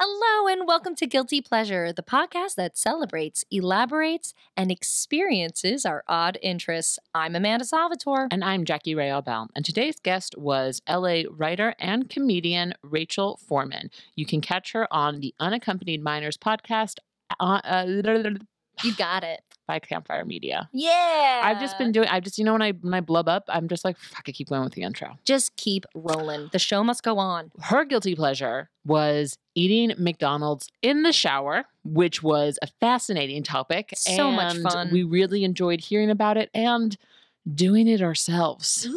Hello, and welcome to Guilty Pleasure, the podcast that celebrates, elaborates, and experiences our odd interests. I'm Amanda Salvatore. And I'm Jackie Ray Bell. And today's guest was LA writer and comedian Rachel Foreman. You can catch her on the Unaccompanied Minors podcast uh, uh, You got it. By Campfire Media. Yeah. I've just been doing. I just you know when I when I blub up, I'm just like fuck. I keep going with the intro. Just keep rolling. The show must go on. Her guilty pleasure was eating McDonald's in the shower, which was a fascinating topic. So much fun. We really enjoyed hearing about it and doing it ourselves.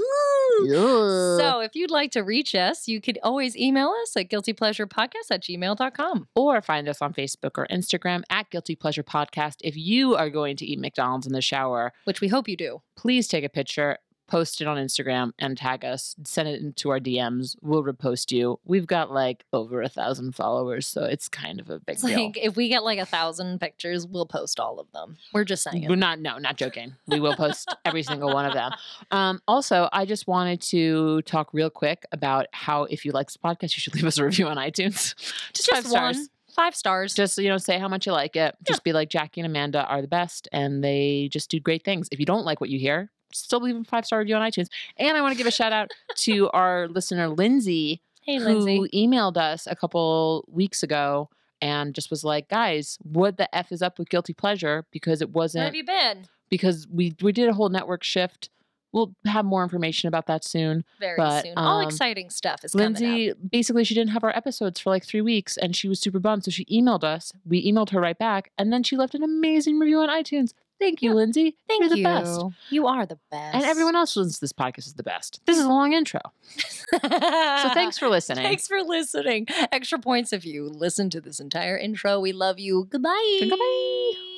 So, if you'd like to reach us, you could always email us at guiltypleasurepodcast at gmail.com. or find us on Facebook or Instagram at Guilty Pleasure Podcast. If you are going to eat McDonald's in the shower, Which we hope you do. please take a picture, post it on Instagram, and tag us. Send it into our DMs. We'll repost you. We've got like over a thousand followers, so it's kind of a big It's deal. like if we get like a thousand pictures, we'll post all of them. We're just saying. We're not no, not joking. We will post every single one of them. Um, also, I just wanted to talk real quick about how if you like this podcast, you should leave us a review on iTunes. Just, five stars. one. Five stars. just you know say how much you like it just be like jackie and amanda are the best and they just do great things if you don't like what you hear still leave a five star review on itunes and i want to give a shout out to our listener lindsay hey, who Lindsay. emailed us a couple weeks ago and just was like guys what the f is up with guilty pleasure because it wasn't have you been? because we we did a whole network shift we'll have more information about that soon Very But, soon. All um, exciting stuff is coming up. Lindsay basically she didn't have our episodes for like three weeks and she was super bummed. So she emailed us. We emailed her right back, and then she left an amazing review on iTunes. Thank you, Yeah. Lindsay. Thank You're the you. best. You are the best. And everyone else who listens to this podcast is the best. This is a long intro. So thanks for listening. Thanks for listening. Extra points if you listen to this entire intro. We love you. Goodbye. Goodbye.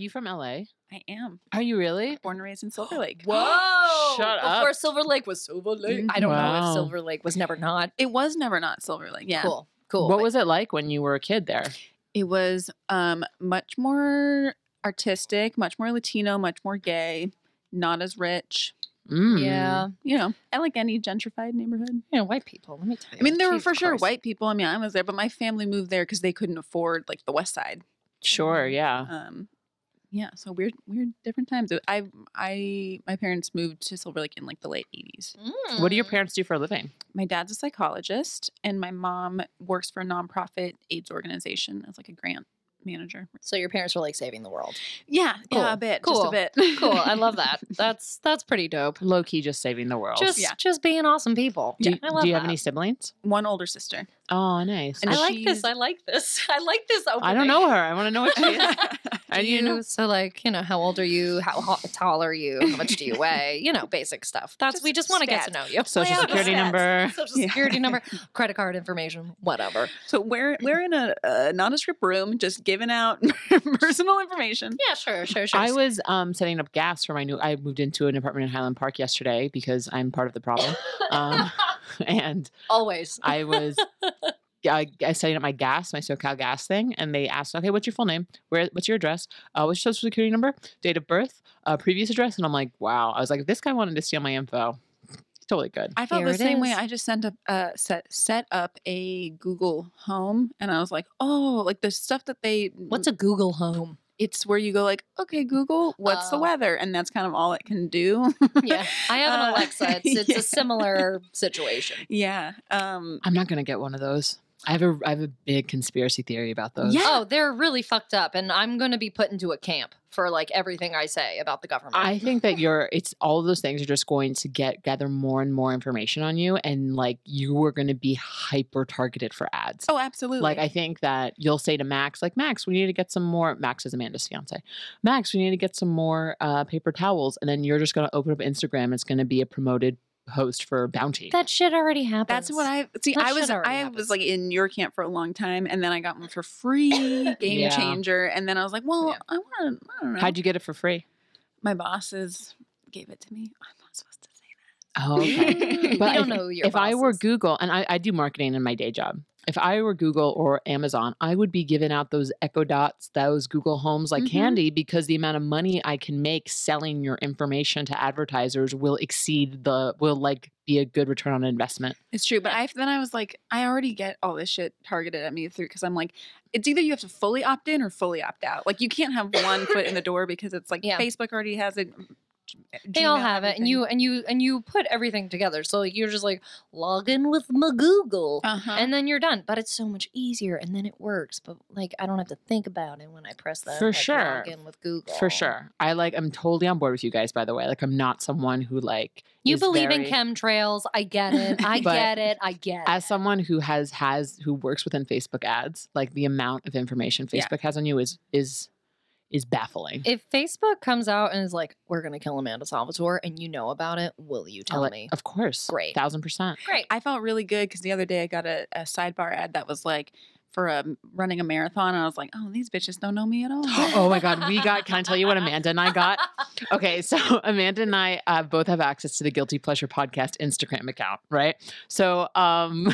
You from LA? I am Are you really? born and raised in Silver Lake. Whoa! Shut Before up. Silver Lake was Silver Lake. I don't know if Silver Lake was never not. It was never not Silver Lake. Yeah, Cool. Cool. What was it like when you were a kid there? it was um much more artistic, much more Latino, much more gay, not as rich. Mm. Yeah. You know, I like any gentrified neighborhood. Yeah, white people. Let me tell you. I mean, there were Jesus for sure Christ. white people. I mean, I was there, but my family moved there because they couldn't afford like the West Side. Sure. Yeah. Um, yeah, so weird, weird, different times. I, I, my parents moved to Silver Lake in like the late '80s. What do your Mm. parents do for a living? My dad's a psychologist, and my mom works for a nonprofit AIDS organization as like a grant manager. So your parents were like saving the world. Yeah, Cool. yeah, a bit, Cool. just a bit. Cool. I love that. That's that's pretty dope. Low key, just saving the world. Just Yeah. just being awesome people. do, I love do you have any siblings? One older sister. Oh, nice. And I Is like this. I like this. I like this. Opening. I don't know her. I want to know what she is. I Do you know. so like you know how old are you? How ho- tall are you? How much do you weigh? You know basic stuff. That's Just we just want to get to know you. Social Yeah, security number. social Yeah. security number, credit card information, whatever. So we're we're in a, a nondescript room, just giving out personal information. Yeah, sure, sure, sure. I was um, setting up gas for my new. I moved into an apartment in Highland Park yesterday because I'm part of the problem, um, and always. I was. I, I setting up my gas, my SoCal gas thing, and they asked, "Okay, what's your full name? Where? What's your address? Uh, what's your social security number? Date of birth? Uh, previous address?" And I'm like, "Wow!" I was like, "If this guy wanted to steal my info, he's totally good." I felt Here the it same way. I just sent up uh set set up a Google Home, and I was like, oh, like the stuff that they What's a Google Home? It's where you go like, okay, Google, what's the Oh. weather, and that's kind of all it can do. Yeah, I have an Uh, Alexa. It's it's yeah. a similar situation. yeah. Um. I'm not gonna get one of those. I have a I have a big conspiracy theory about those. Yeah. Oh, they're really fucked up, and I'm going to be put into a camp for like everything I say about the government. I think that you're it's all of those things are just going to get gather more and more information on you and like you are going to be hyper targeted for ads. Oh, absolutely. Like I think that you'll say to Max, like Max, we need to get some more. Max is Amanda's fiance. Max, we need to get some more uh, paper towels, and then you're just going to open up Instagram. It's going to be a promoted post for Bounty. that shit already happens. That's what I see. That I was I happens. was like in your camp for a long time, and then I got one for free, game Yeah. changer, and then I was like, well, Yeah. I want to. I don't know. How'd you get it for free? My bosses gave it to me. I'm not supposed to say Oh, okay. But don't if- know your if I were. Google, and I, I do marketing in my day job, if I were Google or Amazon, I would be giving out those Echo Dots, those Google Homes like Mhm. candy because the amount of money I can make selling your information to advertisers will exceed the, will like be a good return on investment. It's true, but I then I was like, I already get all this shit targeted at me through because I'm like, it's either you have to fully opt in or fully opt out. Like you can't have one foot in the door because it's like Yeah. Facebook already has it. They all have it, and you and you and you put everything together. So like you're just like log in with my Google, Uh-huh. and then you're done. But it's so much easier, and then it works. But like I don't have to think about it when I press that. For like, sure. Log in with Google For sure. I like, I'm totally on board with you guys, by the way. Like, I'm not someone who like, You believe in chemtrails. I get it. I get it. I get as it. someone who has has who works within Facebook ads, like the amount of information Yeah. Facebook has on you is is is baffling. If Facebook comes out and is like, "We're gonna kill Amanda Salvatore," and you know about it, will you I'll tell let- me? Of course. Great. Thousand percent. Great. I felt really good because the other day I got a, a sidebar ad that was like for a, running a marathon, and I was like, oh, these bitches don't know me at all. oh my god, we got can I tell you what Amanda and I got? Okay, so Amanda and I uh, both have access to the Guilty Pleasure Podcast Instagram account, right? So um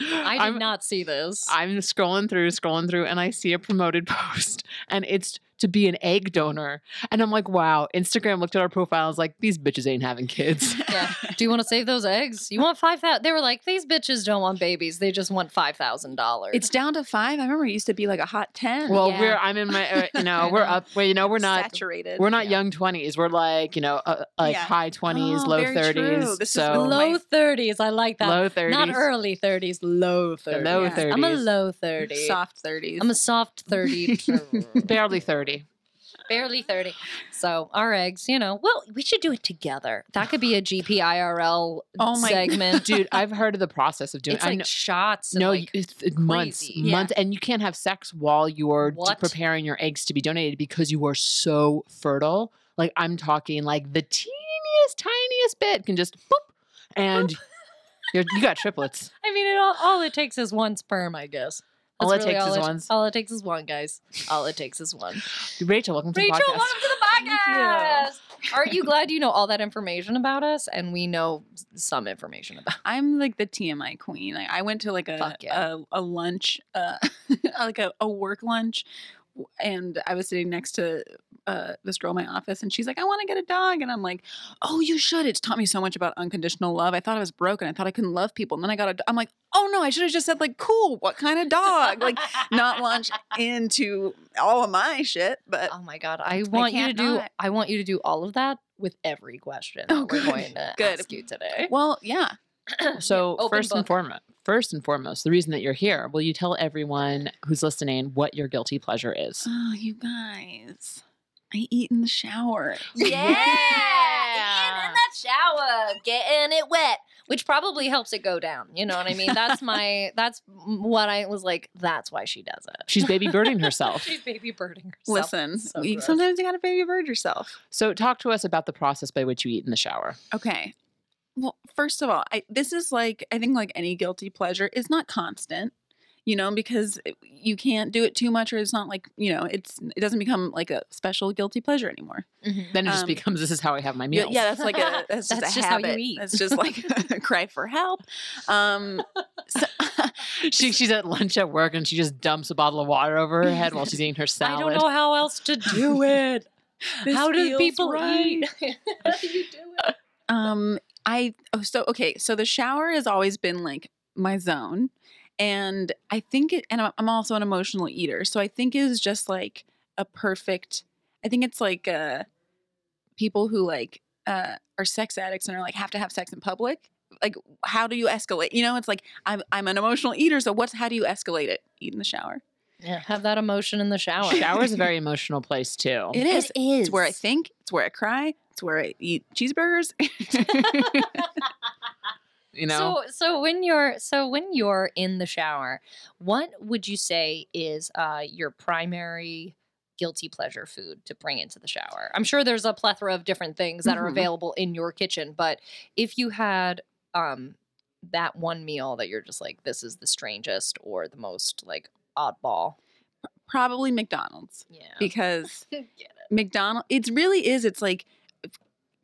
I did I'm, not see this. I'm scrolling through, scrolling through, and I see a promoted post, and it's to be an egg donor. And I'm like, wow, Instagram looked at our profile and was like, these bitches ain't having kids. yeah. Do you want to save those eggs? You want five thousand? They were like, these bitches don't want babies. They just want five thousand dollars. It's down to five. I remember it used to be like a hot ten. Well, Yeah. we're I'm in my uh, you know, we're up well, you know, we're not saturated. we're not Yeah. young 20s. We're like, you know, uh, like Yeah. high 20s, Oh, low very true. 30s. This so when low my- thirties. I like that. low 30s. Not early thirties. Low thirties. low Yeah. 30s. I'm a low thirty. soft thirties. I'm a soft thirty. barely 30. Barely 30. So our eggs, you know, well, we should do it together. That could be a GPIRL Oh my- segment. Dude, I've heard of the process of doing it's like know, shots. No, like, it's, it's months, crazy. Yeah. months, and you can't have sex while you're What? preparing your eggs to be donated because you are so fertile. Like I'm talking, like the teeniest, tiniest bit can just boop, and you're, you got triplets. I mean, it all, all it takes is one sperm, I guess. All it takes is all one. All it takes is one, guys. All it takes is one. Rachel, welcome to Rachel, the podcast. Rachel, welcome to the podcast. Aren't you glad you know all that information about us and we know some information about I'm like the TMI queen. Like, I went to like a yeah. a, a lunch, uh, like a, a work lunch, and I was sitting next to uh, this girl in my office, and she's like, "I want to get a dog," and I'm like, "Oh, you should." It's taught me so much about unconditional love. I thought I was broken. I thought I couldn't love people, and then I got a. I'm like, "Oh no, I should have just said like, cool. What kind of dog?" Like, not launch into all of my shit, but Oh my god, I want you to do not. I want you to do all of that with every question Oh, that we're going to Good. ask you today. well, yeah. So open first and foremost, first and foremost, the reason that you're here, will you tell everyone who's listening what your guilty pleasure is? Oh, you guys, I eat in the shower. Yeah, in that shower, getting it wet, which probably helps it go down. You know what I mean? That's my. That's what I was like. That's why she does it. She's baby birding herself. She's baby birding herself. Listen, So you, sometimes you gotta baby bird yourself. So talk to us about the process by which you eat in the shower. Okay. Well, first of all, I, this is like I think like any guilty pleasure is not constant, you know, because you can't do it too much, or it's not like you know, it's it doesn't become like a special guilty pleasure anymore. Mhm. Then it just Um, bemes this is how I have my Yeah, meals. yeah, that's like a that's just That's a just how you habit. eat. That's just like a cry for help. Um, so, she, she's at lunch at work and she just dumps a bottle of water over her head while she's eating her salad. I don't know how else to do it. This how do people right. eat? how do you do it? Um, I oh, so okay. So the shower has always been like my zone, and I think it. And I'm- I'm also an emotional eater, so I think it is just like a perfect. I think it's like uh, people who like uh, are sex addicts and are like have to have sex in public like how do you escalate? You know, it's like I'm I'm an emotional eater, so what's how do you escalate it? Eat in the shower. Yeah, have that emotion in the shower. Shower is a very emotional place too. It is. It is. It's where I think. It's where I cry. It's where I eat cheeseburgers. you know, So so when you're so when you're in the shower, what would you say is uh your primary guilty pleasure food to bring into the shower? I'm sure there's a plethora of different things that are Mhm. available in your kitchen, but if you had um that one meal that you're just like this is the strangest or the most like oddball. Probably McDonald's Yeah. because Get it. McDonald. It really is. It's like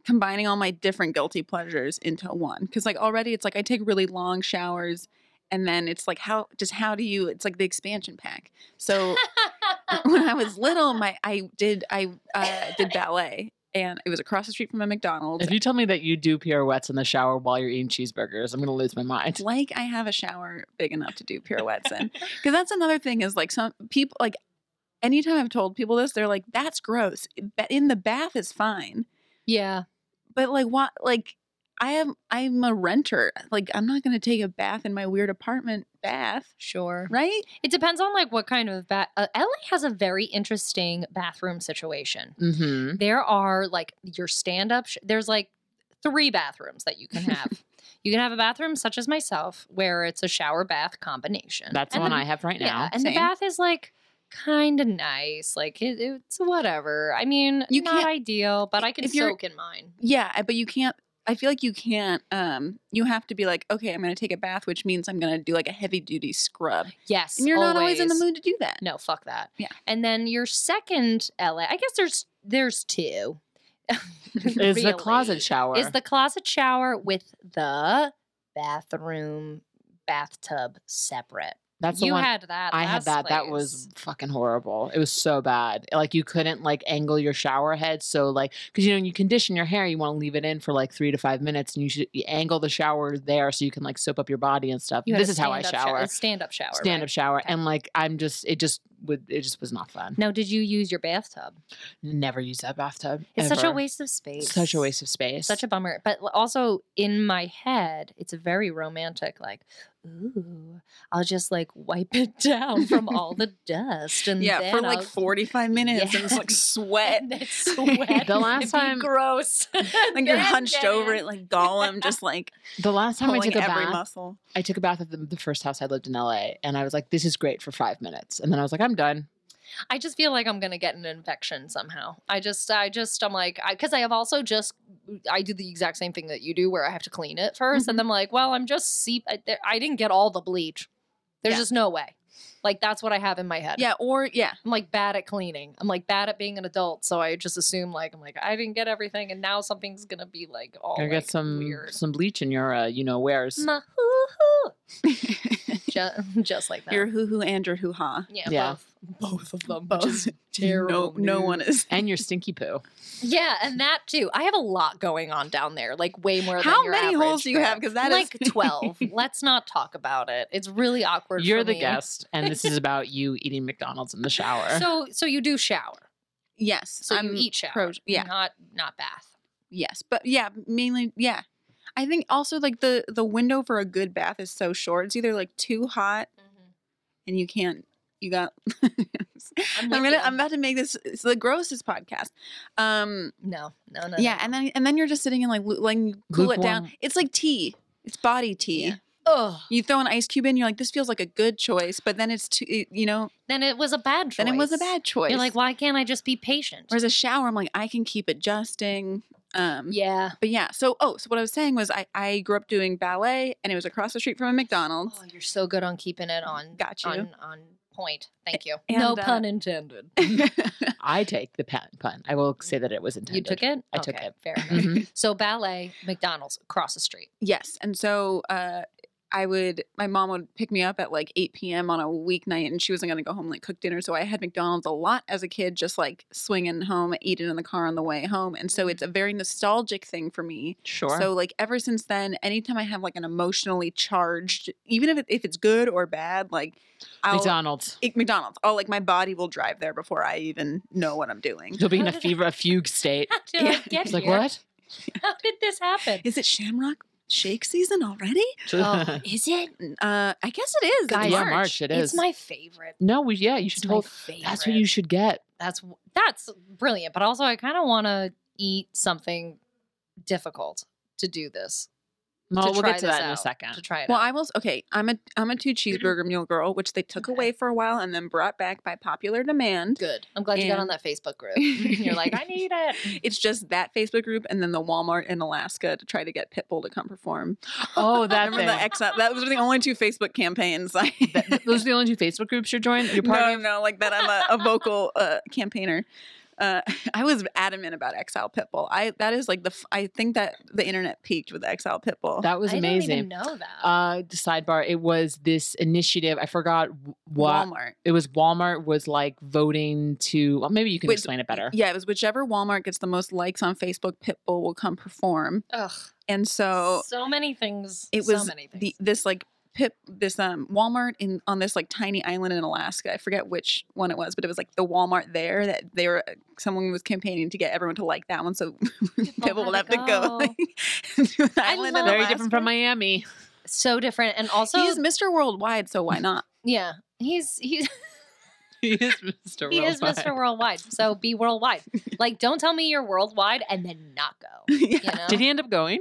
combining all my different guilty pleasures into one. Because like already, it's like I take really long showers, and then it's like how just how do you? It's like the expansion pack. So when I was little, my I did I uh, did ballet, and it was across the street from a McDonald's. if you tell me that you do pirouettes in the shower while you're eating cheeseburgers, I'm gonna lose my mind. like I have a shower big enough to do pirouettes in. Because that's another thing is like some people like anytime I've told people this, they're like, "That's gross." Ba- In the bath is fine, yeah. But like what? Like I am I'm a renter. Like I'm not gonna take a bath in my weird apartment bath, Sure. right? It depends on like what kind of bath. Uh, LA has a very interesting bathroom situation. Mm-hmm. There are like your stand up, sh- there's like three bathrooms that you can have. you can have a bathroom such as myself where it's a shower bath combination. That's the And one I have right now. Yeah, now. and the bath is like kind of nice. Like it, it's whatever. I mean, You not can't- ideal, but I can you're- soak in mine. Yeah, but you can't. I feel like you can't. Um, you have to be like, okay, I'm gonna take a bath, which means I'm gonna do like a heavy duty scrub, Yes, and you're not always in the mood to do that. No, fuck that. Yeah. And then your second LA, I guess there's there's two. Is the closet shower? Is the closet shower with the bathroom bathtub separate. That's the you one. had that. I had that. That was fucking horrible. It was so bad. Like you couldn't like angle your shower head. So like, because you know, when you condition your hair, you want to leave it in for like three to five minutes, and you should you angle the shower there so you can like soap up your body and stuff. You This is how I shower. stand up shower. Stand right? up shower, Okay. and like I'm just, it just would, it just was not fun. Now, did you use your bathtub? Never use that bathtub. It's such a waste of space. Such a waste of space. Such a bummer. But also in my head, it's a very romantic, like, ooh, I'll just like wipe it down from all the dust. And Yeah, for then like I'll- 45 minutes and it's like sweat. And it's sweat. The last It'd time- gross. Like you're hunched over it like Gollum, just like the last time I took a every bath, muscle. I took a bath at the, the first house I lived in LA, and I was like, "This is great for five minutes," and then I was like, "I'm done." I just feel like I'm gonna get an infection somehow. I just, I just, I'm like, because I, have also just, I do the exact same thing that you do, where I have to clean it 1st and Mhm. I'm like, well, I'm just seep. I, I didn't get all the bleach. There's Yeah. just no way. Like that's what I have in my head. Yeah, or yeah. I'm like bad at cleaning. I'm like bad at being an adult, so I just assume like I'm like I didn't get everything, and now something's gonna be like all I Gotta like, get some weird. some bleach in your, uh, you know, wares. Mahoo-hoo. just, just like that. Your hoo hoo and your hoo ha. yeah, Yeah. both, both of them. Both. Terrible. No, no one is. and your stinky poo. Yeah, and that too. I have a lot going on down there, like way more. How than your many average holes do you girl. have? Because that is like twelve. Let's not talk about it. It's really awkward. You're for the me. guest, and this is about you eating McDonald's in the shower. So, so you do shower. yes. So I'm you eat shower. pro- yeah. not not bath. Yes, but yeah, mainly yeah. I think also like the the window for a good bath is so short. It's either like too hot and you can't. You got. I'm, gonna. you. I'm about to make this it's the grossest podcast. Um. No, no, no. Yeah, no. and then and then you're just sitting and like you cool it down. It's like tea. It's body tea. Yeah. Ugh. You throw an ice cube in, you're like, this feels like a good choice, but then it's too, you know, Then it was a bad choice. then it was a bad choice. You're like, why can't I just be patient? Whereas a shower, I'm like, I can keep adjusting. Um, yeah. But yeah, so oh, so what I was saying was I I grew up doing ballet, and it was across the street from a McDonald's. Oh, you're so good on keeping it on. Got you. On, on point. Thank you. And, no uh, pun intended. I take the pun. pun. I will say that it was intended. You took it. I took it. Fair enough. Mhm. So ballet, McDonald's across the street. yes, and so uh, I would my mom would pick me up at like 8 p.m. on a weeknight, and she wasn't gonna go home and, like cook dinner. So I had McDonald's a lot as a kid, just like swinging home, eating in the car on the way home, and so mm. it's a very nostalgic thing for me. Sure. So like ever since then, anytime I have like an emotionally charged, even if it, if it's good or bad, like I'll McDonald's. it- McDonald's. Oh, like my body will drive there before I even know what I'm doing. You'll be in a fever, a fugue state. How did Yeah. I get It's like what? How did this happen? Is it Shamrock? Shake season already? Oh, is it? Uh, I guess it is. It's Guys, yeah, March. March. It It's my favorite. no, we yeah. You should It's my hold. favorite. That's what you should get. That's that's brilliant. But also, I kind of want to eat something difficult to do this. No, we'll get to that in a out, second. To try it. Well, out. I will. Okay, I'm a I'm a two cheeseburger meal girl, which they took Okay. away for a while and then brought back by popular demand. good. I'm glad you got on that Facebook group. You're like, I need it. It's just that Facebook group and then the Walmart in Alaska to try to get Pitbull to come perform. Oh, that Remember the exile? That was the only two Facebook campaigns. I Th- th- Those are the only two Facebook groups you're joining. You're part no, of. no, like that. I'm a, a vocal uh, campaigner. Uh, I was adamant about Exile Pitbull. I that is like the f- I think that the internet peaked with Exile Pitbull. That was I amazing. didn't even know that. Uh, sidebar. It was this initiative. I forgot what Walmart. it was. Walmart was like voting to. Well, maybe you can Wait, explain it better. Yeah, it was whichever Walmart gets the most likes on Facebook, Pitbull will come perform. Ugh. And so so many things. it was so was many things. the this like pip this um Walmart in on this like tiny island in Alaska. I forget which one it was, but it was like the Walmart there that they were someone was campaigning to get everyone to like that one, so people will have to to go go. like, to an I island in love- Very different from Miami. so different, and also, He's Mr. Worldwide, so why not? yeah, he's he's he is Mr. he is Mr. Worldwide. So be worldwide. Like, don't tell me you're worldwide and then not go. yeah. You know? Did he end up going?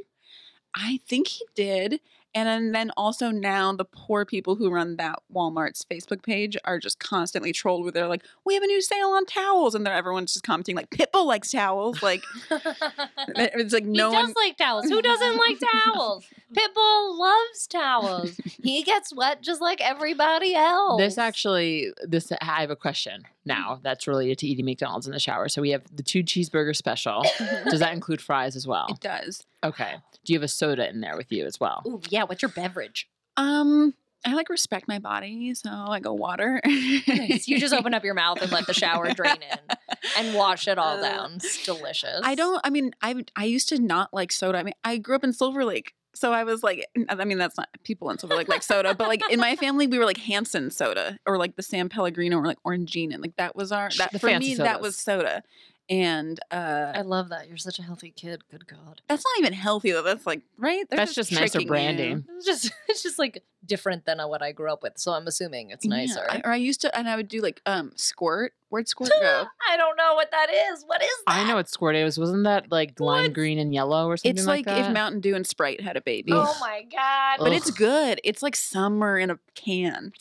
I think he did. And then, then also now the poor people who run that Walmart's Facebook page are just constantly trolled with they're like, we have a new sale on towels, and they're everyone's just commenting like Pitbull likes towels. Like it's like no he no does one like towels. Who doesn't like towels? Pitbull loves towels. He gets wet just like everybody else. This actually, this I have a question now that's related to eating McDonald's in the shower. So we have the two cheeseburger special. Does that include fries as well? it does. Okay. Do you have a soda in there with you as well? Ooh, yeah. What's your beverage? Um I like respect my body, so I go water. Nice. You just open up your mouth and let the shower drain in and wash it all Uh, down. It's delicious. I don't. I mean, I I used to not like soda. I mean, I grew up in Silver Lake, so I was like, I mean, that's not people in Silver Lake like soda, but like in my family, we were like Hansen soda or like the San Pellegrino or like Orangina. Like that was our that the for me that was soda, and uh I love that. You're such a healthy kid. Good God. that's not even healthy though. That's like right. They're That's just nicer tricking you. branding. It's just it's just like different than uh, what I grew up with. So I'm assuming it's Yeah, nicer. I- or I used to, and I would do like um squirt. Where'd squirt go? I don't know what that is. What is that? I know what squirt is. Wasn't that like lime What? green and yellow or something It's like, like, if? Mountain Dew and Sprite had a baby. Oh my god. But it's good. It's like summer in a can.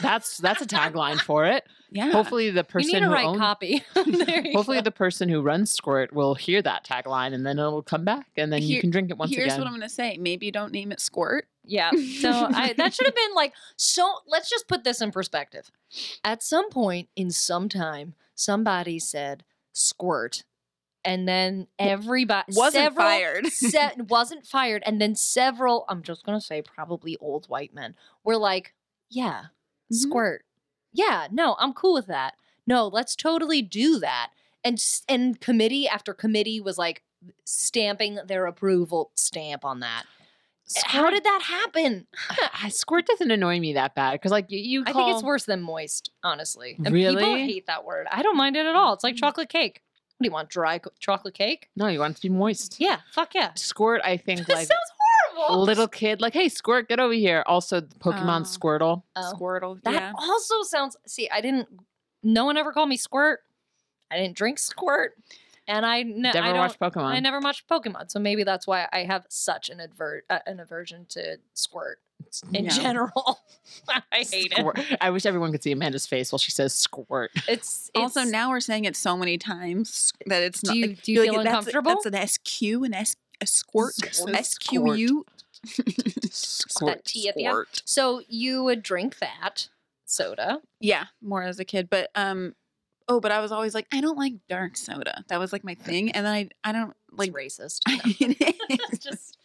That's that's a tagline for it. Yeah. Hopefully the you person need to who write owns copy. Hopefully go. the person who runs Squirt will hear that tagline and then it'll come back and then you can drink it once Here's again. Here's what I'm gonna say. Maybe you don't name it Squirt. Yeah. So I, that should have been like so. Let's just put this in perspective. At some point in some time, somebody said squirt, and then everybody Wasn't several, fired. se- wasn't fired, and then several. I'm just gonna say probably old white men were like, "Yeah, Mhm. squirt. Yeah, no, I'm cool with that. No, let's totally do that." And and committee after committee was like stamping their approval stamp on that. How did that happen? Squirt doesn't annoy me that bad because like you, you I think it's worse than moist, honestly. And people Really? hate that word. I don't mind it at all. It's like mm. chocolate cake. What do you want? Dry co- chocolate cake? No, you want it to be moist. Yeah, fuck yeah. Squirt, I think like sounds horrible. little kid, like, hey, Squirt, get over here. Also, Pokemon Oh. Squirtle. Oh. Squirtle. That yeah. also sounds. See, I didn't. No one ever called me squirt. I didn't drink squirt, and I ne- Never I don't. watched Pokemon. I never watched Pokemon, so maybe that's why I have such an advert uh, an aversion to squirt in Yeah. general. I hate it. Squirt. I wish everyone could see Amanda's face while she says squirt. It's, Also, now we're saying it so many times that it's Do not. you- like, do you feel that's- uncomfortable? That's, an SQ and S a squirt. Squirt. S Q U. Squirt. T at the end. Squirt. So you would drink that soda. Yeah, more as a kid, but um, oh, but I was always like, I don't like dark soda. That was like my thing, and then I I don't Like like. racist. it it's just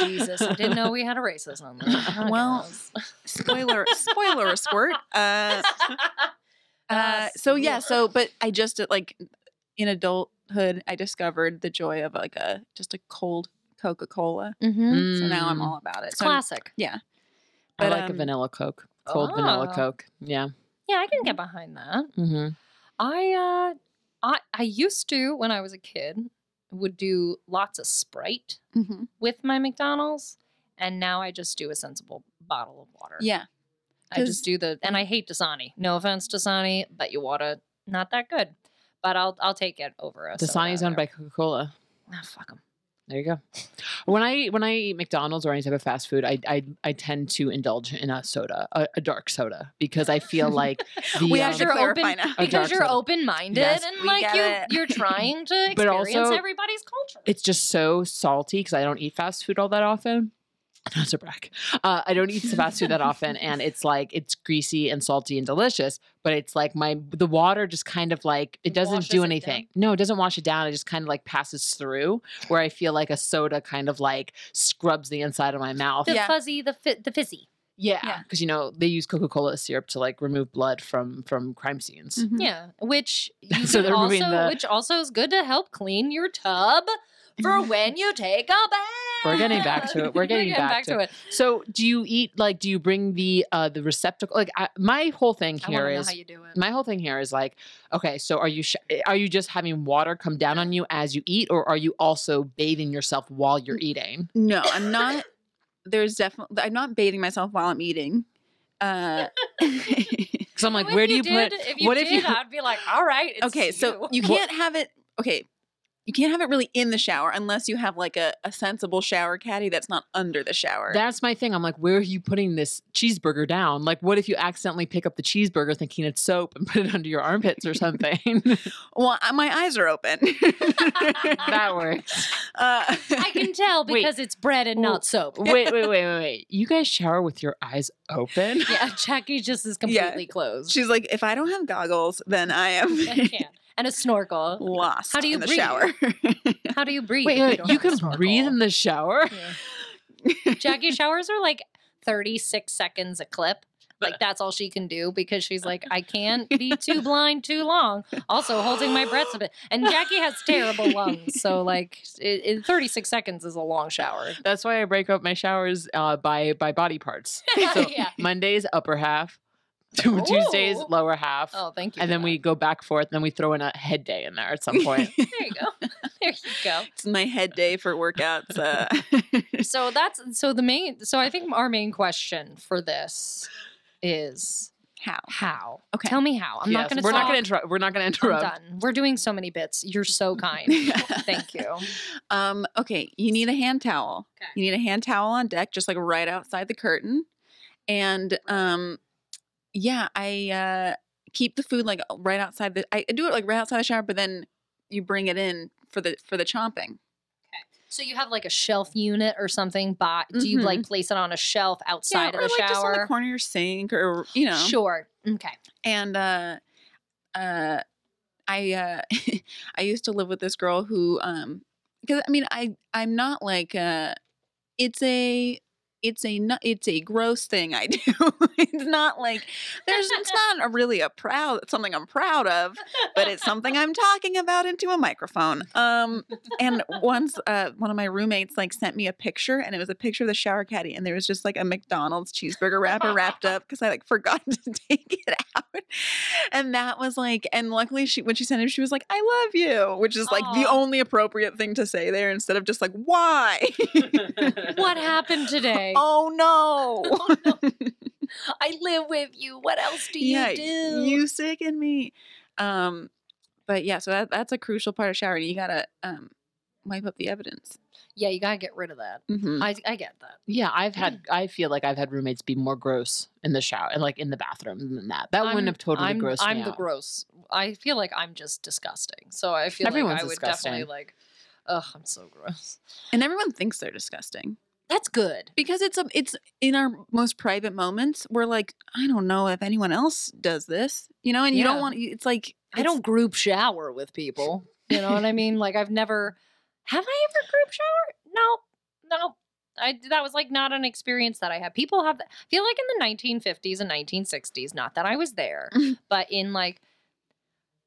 Jesus. I didn't know we had a racist on there. I Well, guess. spoiler spoiler squirt. Uh, uh, Uh, so yeah, so but I just like in adulthood, I discovered the joy of like a just a cold Coca Cola. Mhm. So now I'm Mm. all about it. It's So I'm- classic. yeah, I but, like a um, vanilla Coke. Cold vanilla Oh. Coke. Yeah. Yeah, I can get behind that. Mm-hmm. I uh I I used to when I was a kid would do lots of Sprite hmm with my McDonald's, and now I just do a sensible bottle of water. Yeah. I just do the, and I hate Dasani. No offense, Dasani, but you water not that good. But I'll I'll take it over a. Dasani's soda owned by Coca Cola. Ah, fuck 'em. There you go. When I when I eat McDonald's or any type of fast food, I I, I tend to indulge in a soda, a, a dark soda, because I feel like the We um, have to you're clarify open now. Because you're open minded Yes, and like you it. you're trying to But experience also- everybody's culture. it's just so salty because I don't eat fast food all that often. Not to brag. Uh, I don't eat fast food that often, and it's like it's greasy and salty and delicious. But it's like my the water just kind of like it doesn't Washes do it anything. No, it doesn't wash it down. It just kind of like passes through. Where I feel like a soda kind of like scrubs the inside of my mouth. the Yeah. fuzzy, the fi- the fizzy. Yeah, Yeah. because you know they use Coca Cola syrup to like remove blood from from crime scenes. Mhm. Yeah, which you So can they're also, removing the- which also is good to help clean your tub for when you take a bath. We're getting back to it. We're getting back to it. So, do you eat like? Do you bring the uh the receptacle? Like, I, my whole thing I want know how you do it. my whole thing here is like, okay, so are you sh- are you just having water come down on you as you eat, or are you also bathing yourself while you're eating? No, I'm not. There's definitely. I'm not bathing myself while I'm eating. Uh, Because I'm like, If where do you did, put? If you what did, if you? I'd be like, all right. It's okay, so you What- can't have it. Okay, you can't have it really in the shower unless you have like a, a sensible shower caddy that's not under the shower. That's my thing. I'm like, where are you putting this cheeseburger down? Like, what if you accidentally pick up the cheeseburger thinking it's soap and put it under your armpits or something? well, my eyes are open. that works. Uh, I can tell Wait. because it's bread and not soap. Wait, wait, wait, wait, wait. You guys shower with your eyes open? Yeah, Jackie just is Yeah. completely closed. She's like, if I don't have goggles, then I am I can't. And a snorkel. lost. How do you in the breathe? shower? How do you breathe? Wait, if wait, don't you can breathe in the shower? Yeah. Jackie showers are like 36 seconds a clip. Like that's all she can do because she's like, I can't be too blind too long. Also holding my breath a bit. And Jackie has terrible lungs. So like it, it- 36 seconds is a long shower. That's why I break up my showers uh, by by body parts. So yeah. Mondays upper half, Tu- Tuesdays lower half, Oh, thank you. and for then we go back forth. and Then we throw in a head day in there at some point. There you go. There you go. it's my head day for workouts. Uh, So that's so the main so I think our main question for this is how? how. Okay. Tell me how. I'm not going to We're talk. not going to interrupt. We're not going to I'm interrupt. done. We're doing so many bits. You're so kind. Thank you. Um, okay, you need a hand towel. Okay. You need a hand towel on deck, just like right outside the curtain. And um, yeah, I uh, keep the food like right outside the. I do it like right outside the shower, but then you bring it in for the for the chomping. Okay. So you have like a shelf unit or something, but do you like place it on a shelf outside or of the like just on the corner of your sink, or you know. Sure. Okay. And uh, uh, I uh, I used to live with this girl who um, because I mean I I'm not like uh, it's a it's a it's a gross thing I do. it's not like there's it's not a really a proud something I'm proud of, but it's something I'm talking about into a microphone. Um, and once uh, one of my roommates like sent me a picture, and it was a picture of the shower caddy, and there was just like a McDonald's cheeseburger wrapper wrapped up because I like forgot to take it out, and that was like, and luckily she when she sent it, she was like, "I love you," which is like the only appropriate thing to say there instead of just like, "Why?" What happened today? Oh no. I live with you. What else do you yeah, do? you sicken me. Um, but yeah, so that, that's a crucial part of showering. You gotta um wipe up the evidence. yeah, you gotta get rid of that. Mm-hmm. I, I get that. Yeah, I've had. I feel like I've had roommates be more gross in the shower and like in the bathroom than that. That wouldn't have totally I'm, grossed I'm me the out. gross. I feel like I'm just disgusting. So I feel Everyone's like I would disgusting. definitely like. Ugh, I'm so gross. And everyone thinks they're disgusting That's good. because it's a it's in our most private moments. We're like, I don't know if anyone else does this, you know, and you don't want. It's like I don't group shower with people. You know what I mean? Like I've never. Have I ever group shower? No, no. I that was like not an experience that I had. People have. I feel like in the 1950s and 1960s. Not that I was there, but in like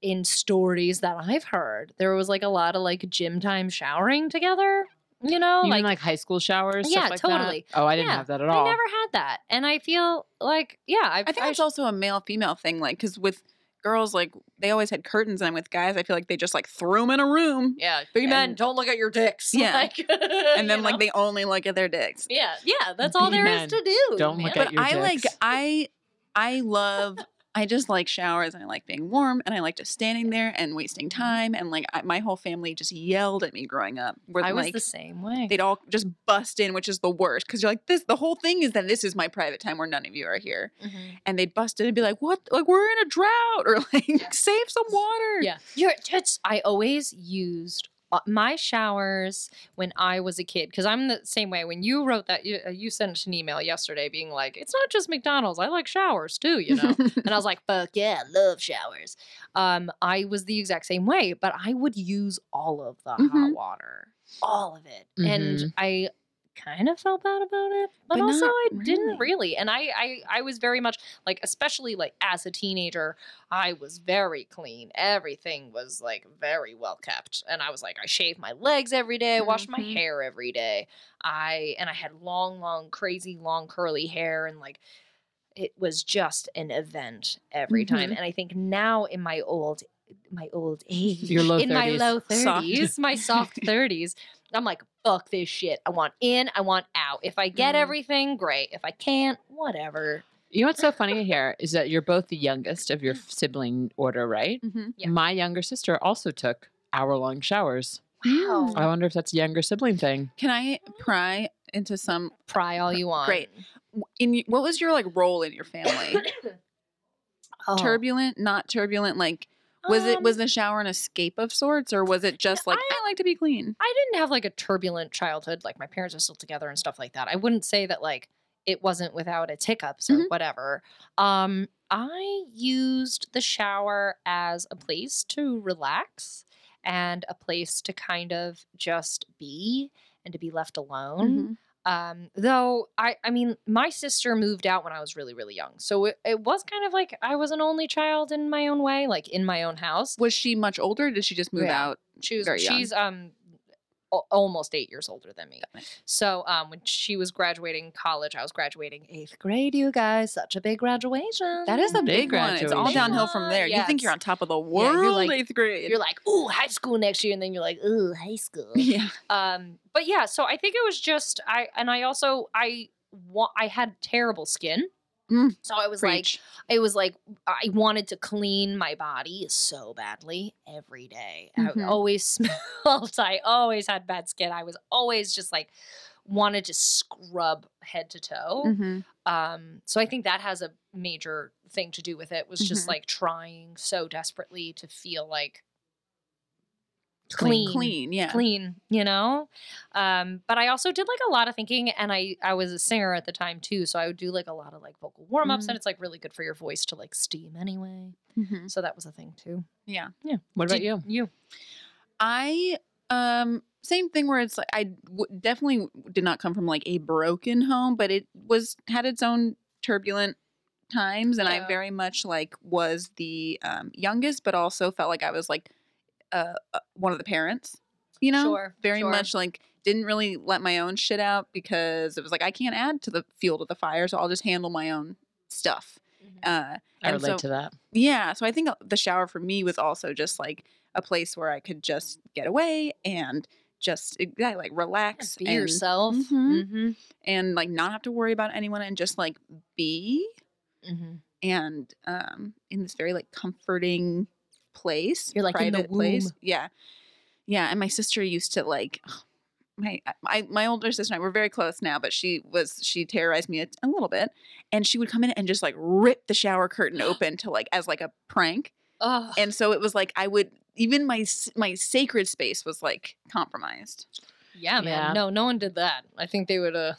in stories that I've heard, there was like a lot of like gym time showering together. You know, You like mean like high school showers? Yeah, stuff like that? totally. Oh, I didn't Yeah, have that at all. I never had that, and I feel like yeah, I've, I think it's also a male female thing, like because with girls like they always had curtains, and with guys, I feel like they just like threw them in a room, Yeah, three men don't look at your dicks. Yeah. like, and then like know? they only look at their dicks. yeah, yeah, that's all Be there is men. to do. Don't look man. at But your I like. I I love I just like showers and I like being warm and I like just standing there and wasting time and like I, my whole family just yelled at me growing up. Where I was like the same way. they'd all just bust in, which is the worst because you're like this. The whole thing is that this is my private time where none of you are here, Mhm. and they'd bust in and be like, "What? Like we're in a drought," or like, "Save some water." Yeah, you're. It's, I always used my showers when I was a kid because I'm the same way. When you wrote that, you, uh, you sent an email yesterday being like, "It's not just McDonald's. I like showers too," you know. and I was like, "Fuck yeah, love showers." Um, I was the exact same way, but I would use all of the hot Mhm. water, all of it, and Mhm. I kind of felt bad about it, but, But also I didn't really. really. And I, I, I was very much like, especially like as a teenager, I was very clean. Everything was like very well kept, and I was like, I shave my legs every day, I wash my Mhm. hair every day. I and I had long, long, crazy, long curly hair, and like it was just an event every time. Mhm. And I think now in my old, my old age, Your low in my 30s. low Soft. thirties, my soft thirties, I'm like, fuck this shit. I want in, I want out. If I get Mhm. everything, great. If I can't, whatever. You know what's so funny here is that you're both the youngest of your sibling order, right? Mhm. Yeah. My younger sister also took hour long showers. Wow. I wonder if that's a younger sibling thing. Can I pry into some? Pry all you want. Great. In what was your like role in your family? Oh. Turbulent, not turbulent. Like, was it was Um, the shower an escape of sorts, or was it just like I- I like to be clean? I didn't have like a turbulent childhood. Like my parents are still together and stuff like that. I wouldn't say that like it wasn't without its hiccups or Mhm. whatever. Um, I used the shower as a place to relax and a place to kind of just be and to be left alone. Mhm. Um, though I, I mean, my sister moved out when I was really, really young, so it, it was kind of like I was an only child in my own way, like in my own house. Was she much older? Or did she just move Yeah. out? She was, very young. she's um almost eight years older than me. So um when she was graduating college, I was graduating eighth grade. You guys, such a big graduation. That is a Big big one. It's all downhill from there. You think you're on top of the Yeah, world, you're like- eighth grade. You're like, ooh, high school next year, and then you're like, ooh, high school. yeah. um but yeah so i think it was just i and i also i wa- i had terrible skin Mm, so i was Preach. like it was like i wanted to clean my body so badly every day. i Mhm. always smelled i always had bad skin i was always just like wanted to scrub head to toe Mhm. um so i think that has a major thing to do with it was just Mhm. like trying so desperately to feel like Clean. clean Clean, yeah. clean you know um but i also did like a lot of thinking and i i was a singer at the time too so i would do like a lot of like vocal warm-ups Mm. and it's like really good for your voice to like steam anyway Mhm. so that was a thing too Yeah. Yeah. What about Did you? you I um same thing where it's like I w- definitely did not come from like a broken home, but it was had its own turbulent times, and I very much like was the um, youngest, but also felt like I was like uh, uh, one of the parents. You know, Sure, very sure. much like didn't really let my own shit out because it was like I can't add to the field of the fire, so I'll just handle my own stuff. Uh, I relate so- to that. yeah, so I think uh, the shower for me was also just like a place where I could just get away and just yeah, like relax be and, yourself Mhm. mm-hmm. and like not have to worry about anyone and just like be Mm-hmm. and um in this very like comforting place. You're, like, in the private place. womb. Yeah. Yeah, and my sister used to like my my my older sister and I were very close now, but she was she terrorized me a, a little bit, and she would come in and just like rip the shower curtain open to like as like a prank, oh and so it was like I would even my my sacred space was like compromised. yeah man Yeah. no no one did that i think they would uh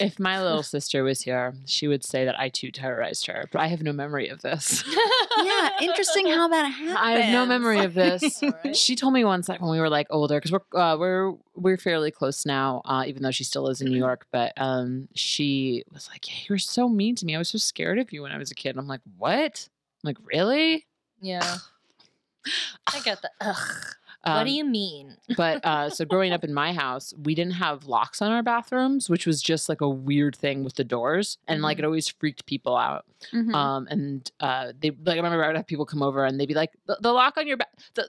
If my little sister was here, she would say that I too terrorized her, but I have no memory of this. yeah, interesting how that happened. I have no memory of this. Alright. She told me once, like when we were like older, because we're uh, we're we're fairly close now, uh, even though she still lives in New York. But um, she was like, yeah, "You were so mean to me. I was so scared of you when I was a kid." And I'm like, "What?" I'm like, "Really?" yeah i get that Ugh. What Um, do you mean? but uh, so growing up in my house, we didn't have locks on our bathrooms, which was just like a weird thing with the doors, and like it always freaked people out. Mhm. Um, and uh, they like I remember I would have people come over and they'd be like, "The, the lock on your ba- the."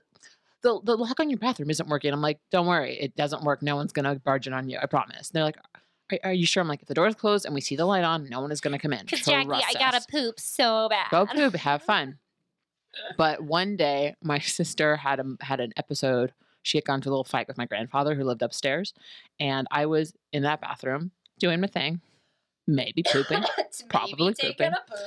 The, the lock on your bathroom isn't working. I'm like, don't worry, it doesn't work. No one's gonna barge in on you. I promise. And they're like, are, are you sure? I'm like, if the door's closed and we see the light on, no one is gonna come in. Because Jackie, I gotta poop so bad. Go poop, have fun. But one day, my sister had a, had an episode. She had gone to a little fight with my grandfather who lived upstairs, and I was in that bathroom doing my thing, maybe pooping. Probably maybe pooping. poop.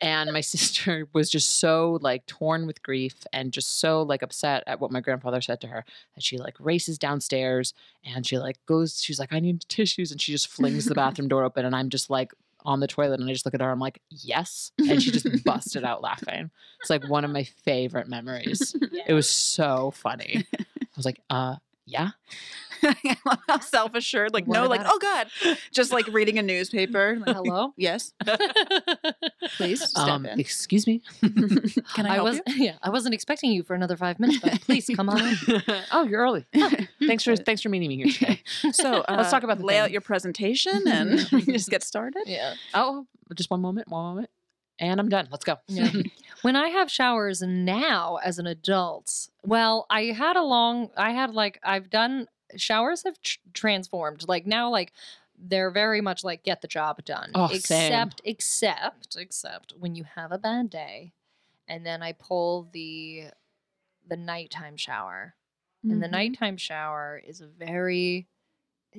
and my sister was just so like torn with grief and just so like upset at what my grandfather said to her that she like races downstairs and she like goes she's like i need tissues and she just flings the bathroom door open and i'm just like on the toilet and i just look at her i'm like yes and she just busted out laughing. It's like one of my favorite memories. It was so funny. I was like uh yeah I love how self assured. Like, What no, like, about oh God. Just like reading a newspaper. Like, Hello? yes, please step um in. excuse me Can I, I was yeah, I wasn't expecting you for another five minutes, but please come on in. oh you're early you? thanks for thanks for meeting me here today So uh, Let's talk about the lay out thing. your presentation and we can just get started. Yeah. Oh, just one moment, one moment. And I'm done. Let's go. Yeah. When I have showers now as an adult, well, I had a long, I had like, I've done, showers have tr- transformed. Like now, like, they're very much like get the job done. Oh, same. except, except, except when you have a bad day, and then I pull the, the nighttime shower, and the Mhm. nighttime shower is a very,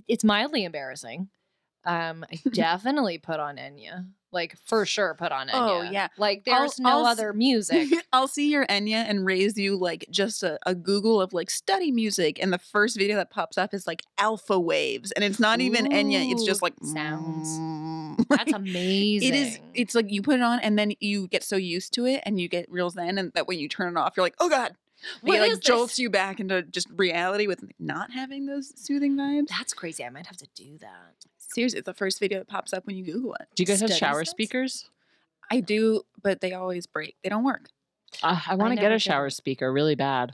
it's mildly embarrassing. Um, I definitely put on Enya, like for sure, put on Enya. Oh, yeah. like I'll- there's no I'll other music. I'll see your Enya and raise you like just a, a Google of like study music, and the first video that pops up is like alpha waves, and it's not even Enya; it's just like sounds. mm. That's Like, amazing. It is. It's like you put it on, and then you get so used to it, and you get real zen, and that when you turn it off, you're like, oh god. What it like is this? jolts you back into just reality with not having those soothing vibes. That's crazy. I might have to do that. Seriously, it's the first video that pops up when you Google it. Do you guys have Study shower sets? speakers? I do, but they always break. They don't work. Uh, I want to get never a did. shower speaker really bad.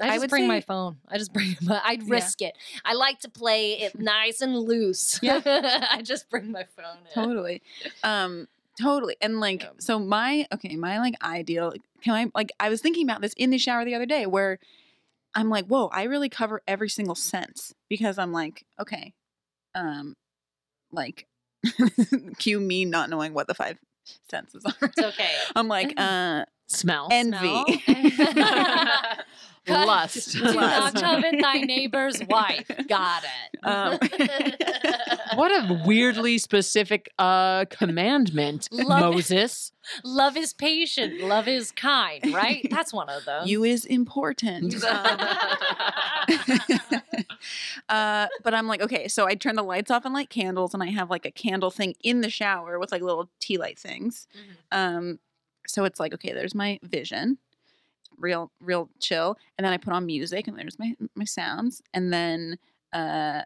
I I just would bring my phone. I just bring. My, I'd Yeah. risk it. I like to play it nice and loose. Yeah. I just bring my phone. In. totally um totally and like Yeah. so my okay my like ideal can i like i was thinking about this in the shower the other day where i'm like whoa i really cover every single sense because i'm like okay um like cue me not knowing what the five senses are It's okay. i'm like uh Smell. envy Lust. Do not Lust. covet thy neighbor's wife. Got it. Um, what a weirdly specific uh commandment, Love- Moses. Love is patient. Love is kind. Right? That's one of them. you is important Um, uh, but I'm like, okay, so I turn the lights off and light candles, and I have like a candle thing in the shower with like little tea light things. Mhm. Um, so it's like, okay, there's my vision, real, real chill, and then I put on music, and there's my my sounds, and then uh,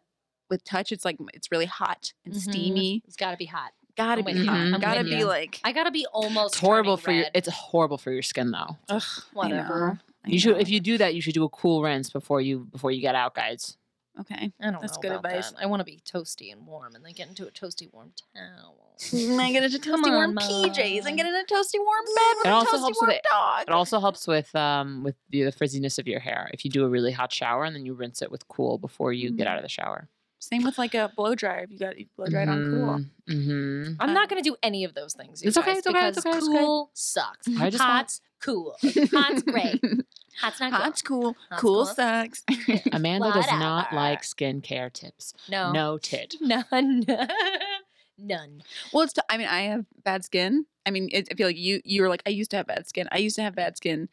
with touch, it's like it's really hot and Mhm. steamy. It's got to be hot. Gotta be with hot. you. I'm Gotta be you. like, I got to be almost. It's horrible turning for your it's horrible for your skin though. ugh, I Whatever. know, I You should if you do that, you should do a cool rinse before you before you get out, guys. Okay. I don't That's know good about advice. that. I want to be toasty and warm, and then get into a toasty warm towel. Mm, I get into toasty warm on, PJs and get Mom. in a toasty warm mm, bed with It a also toasty helps with warm it- dog. It also helps with um with the, the frizziness of your hair. If you do a really hot shower and then you rinse it with cool before you get mm-hmm. out of the shower. Same with like a blow dryer. You got you blow dried on cool. Mm-hmm. I'm Uh, not going to do any of those things. You It's okay, guys, it's okay, it's okay, it's okay. Cool sucks. I just want- Hot's cool. Hot's great. Hot's not cool. Hot's cool. Hot's cool cool. sucks. Amanda does not Whatever. like skincare tips. No. No tit. None. None. well, it's. T- I mean, I have bad skin. I mean, it, I feel like you. You were like, I used to have bad skin. I used to have bad skin.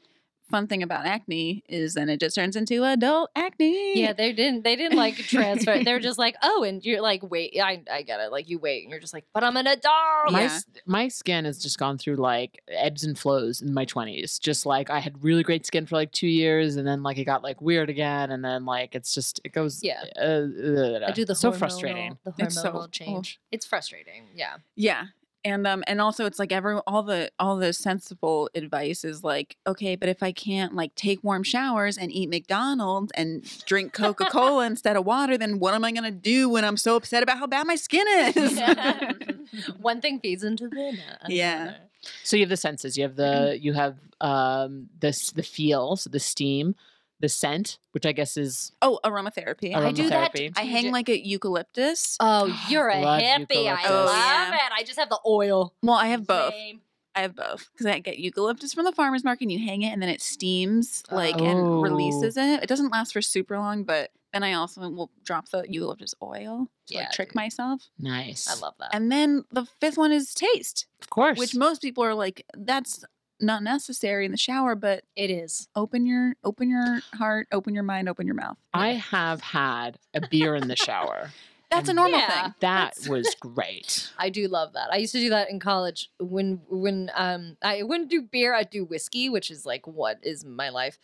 Fun thing about acne is then it just turns into adult acne. Yeah, they didn't. They didn't like transfer. They're just like, oh, and you're like, wait, I, I get it. Like you wait, and you're just like, but I'm an adult. My Yeah. my skin has just gone through like ebbs and flows in my 20s. Just like I had really great skin for like 2 years and then like it got like weird again and then like it's just it goes Yeah. uh, uh, I do the so frustrating. The It's so- hormonal oh. change. It's frustrating. Yeah. Yeah. And um and also it's like every all the all the sensible advice is like okay but if i can't like take warm showers and eat mcdonald's and drink coca-cola instead of water then what am i going to do when i'm so upset about how bad my skin is One thing feeds into the other. Yeah. So you have the senses. You have the you have um this the feel, so the steam, the scent, which I guess is oh aromatherapy I do that. Aromatherapy. i hang like a eucalyptus Oh, oh you're a Love hippie. I love Oh, yeah. it. I just have the oil. well i have both Same. i have both because i get eucalyptus from the farmer's market and you hang it and then it steams like Oh. and releases it it doesn't last for super long but then i also will drop the eucalyptus oil to Yeah, like trick dude. myself nice. I love that. and then the fifth one is taste of course. which most people are like that's not necessary in the shower but it is. open your open your heart open your mind open your mouth I have had a beer in the shower. That's a normal Yeah. thing That was great. I do love that. I used to do that in college when when um I wouldn't do beer, I'd do whiskey, which is like what is my life.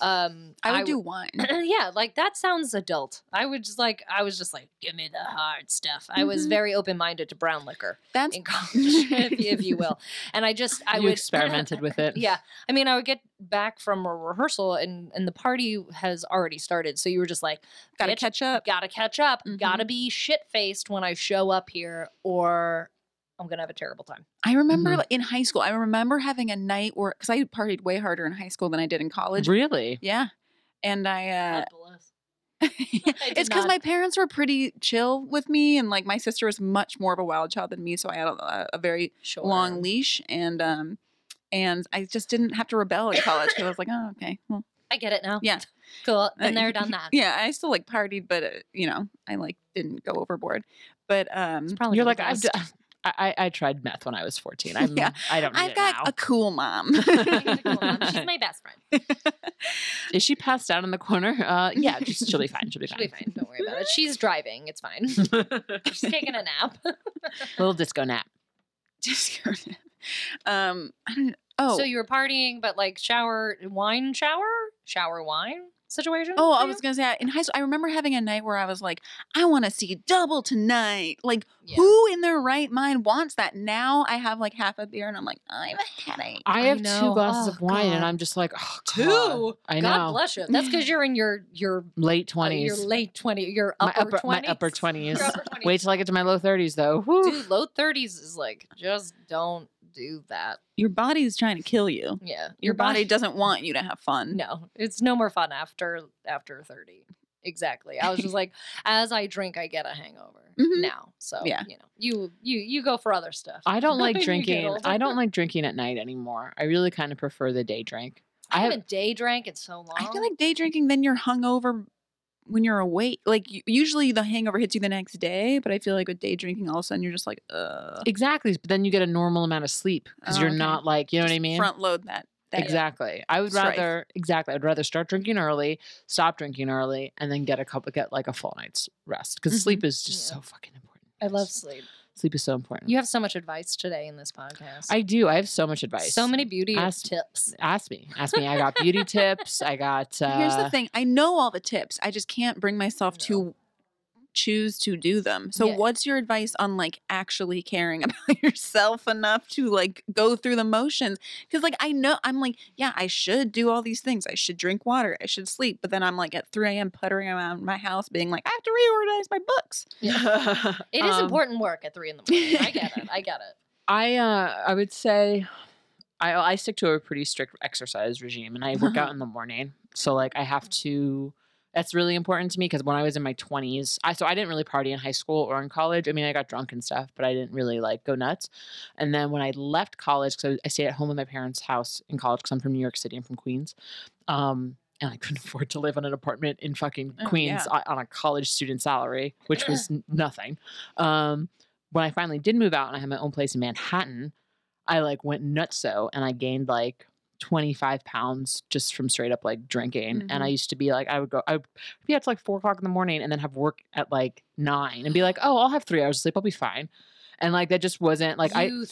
Um i would w- do wine yeah, like that sounds adult. I would just like I was just like, give me the hard stuff. I was Mhm. very open minded to brown liquor that's in college, if, if you will. And I just I you would experimented with it. Yeah, I mean, I would get back from a rehearsal and and the party has already started, so you were just like, gotta catch up gotta catch up, gotta Mhm. be shit faced when I show up here, or I'm gonna have a terrible time. I remember Mhm. in high school, I remember having a night where because I partied way harder in high school than I did in college. Really? Yeah. And I uh God bless. it's because my parents were pretty chill with me and like my sister was much more of a wild child than me, so I had a, a very Sure. long leash and um and I just didn't have to rebel in college because I was like, oh okay, well I get it now. yeah, Cool. And they're done that. yeah. I still like partied, but uh, you know, I like didn't go overboard. But um, It's probably You're like I've. best. d- I, I I tried meth when I was 14. I'm, Yeah. I don't need I've it got now. a cool mom. She's my best friend. Is she passed out in the corner? Uh, yeah, just, she'll be fine. She'll be She'll fine. be fine. Don't worry about it. She's driving. It's fine. She's taking a nap. Little disco nap. Just go to- um, I don't. Oh, So you were partying, but like shower, wine shower, shower wine situation. Oh, I was gonna say in high school. I remember having a night where I was like, I want to see double tonight. Like, Yeah. who in their right mind wants that? Now I have like half a beer and I'm like, I have a headache. I I have know. two glasses Oh, of wine and I'm just like, oh, Two. God. I God know. bless you. That's because you're in your your Late uh, your 20s. late twenty, your my upper upper, my twenties, upper 20s. Your upper 20s. Wait till I get to my low 30s though. Whew. dude. Low thirties is like just don't do that. Your body is trying to kill you. Yeah, Your body doesn't want you to have fun. No, it's no more fun after after thirty. Exactly. I was just like, as I drink, I get a hangover Mhm. now. So Yeah. you know, you you you go for other stuff. I don't like drinking. I don't like drinking at night anymore. I really kind of prefer the day drink. I I have- haven't day drank in so long. I feel like day drinking, then you're hungover when you're awake. Like usually the hangover hits you the next day, but I feel like with day drinking, all of a sudden you're just like, uh, Exactly, but then you get a normal amount of sleep because Oh, you're okay. not like, you know what I mean? Front load that. that Exactly. I would strife. rather exactly. I'd rather start drinking early, stop drinking early, and then get a couple get like a full night's rest because Mhm. sleep is just Yeah. so fucking important. I love sleep. Sleep is so important. You have so much advice today in this podcast. I do. I have so much advice. so many beauty Ask- tips. Ask me. Ask me. I got beauty tips. I got. Uh, Here's the thing. I know all the tips. I just can't bring myself to choose to do them. So Yeah. what's your advice on like actually caring about yourself enough to like go through the motions? Cuz like I know I'm like, yeah, I should do all these things. I should drink water. I should sleep. But then I'm like at 3 a.m. puttering around my house being like, I have to reorganize my books. Yeah. It is Um, important work at three in the morning. I get it. I get it. I uh I would say I I stick to a pretty strict exercise regime and I work out in the morning. So like I have to that's really important to me because when I was in my 20s, I so I didn't really party in high school or in college. I mean, I got drunk and stuff, but I didn't really like go nuts. And then when I left college, because I, I stayed at home with my parents' house in college, because I'm from New York City, I'm from Queens, um, and I couldn't afford to live on an apartment in fucking Oh, Queens yeah. on, on a college student salary, which was nothing. Um, when I finally did move out and I had my own place in Manhattan, I like went nutso and I gained like 25 pounds just from straight up like drinking. And I Mhm. used to be like, I would go, I would be up to like four o'clock in the morning and then have work at like nine and be like, oh, I'll have three hours of sleep. I'll be fine. And like that just wasn't like I. Oh,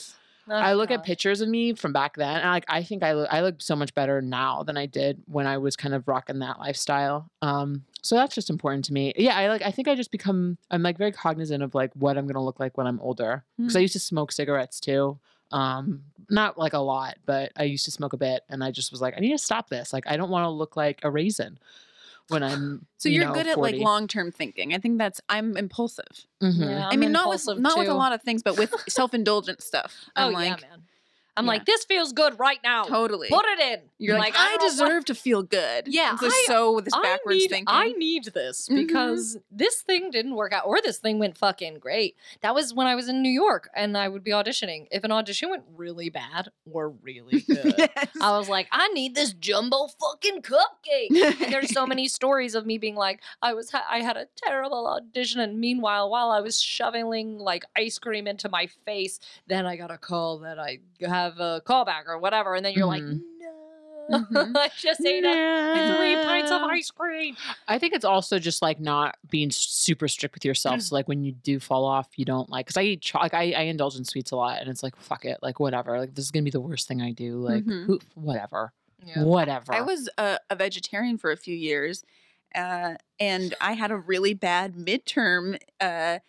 I look at pictures of me from back then, and like I think I look, I look so much better now than I did when I was kind of rocking that lifestyle. Um, So that's just important to me. Yeah, I like. I think I just become. I'm like very cognizant of like what I'm gonna look like when I'm older. Because I Mm. used to smoke cigarettes too. Um, not like a lot, but I used to smoke a bit, and I just was like, I need to stop this. Like, I don't want to look like a raisin when I'm. So you you're know, good at 40. like long term thinking. I think that's I'm impulsive. Mhm. Yeah, i I'm mean, not with impulsive, not with a lot of things, but with self indulgent stuff. Oh I'm yeah, like, man. I'm yeah. like, this feels good right now. totally. Put it in. You're like, I, don't know what- deserve to feel good. Yeah, It's I- so this I backwards need, thinking. I need this Mhm. because this thing didn't work out, or this thing went fucking great. That was when I was in New York and I would be auditioning. If an audition went really bad or really good, Yes. I was like, I need this jumbo fucking cupcake. And there's so many stories of me being like, I was, ha- I had a terrible audition, and meanwhile, while I was shoveling like ice cream into my face, then I got a call that I have a callback or whatever, and then you're like, Mhm. no, Mhm. I just ate a three pints of ice cream. I think it's also just like not being super strict with yourself. So like when you do fall off, you don't like because I eat cho- like I, I indulge in sweets a lot, and it's like fuck it, like whatever. Like this is gonna be the worst thing I do. Like Mhm. who, whatever, Yeah. whatever. I was a, a vegetarian for a few years, uh, and I had a really bad midterm uh,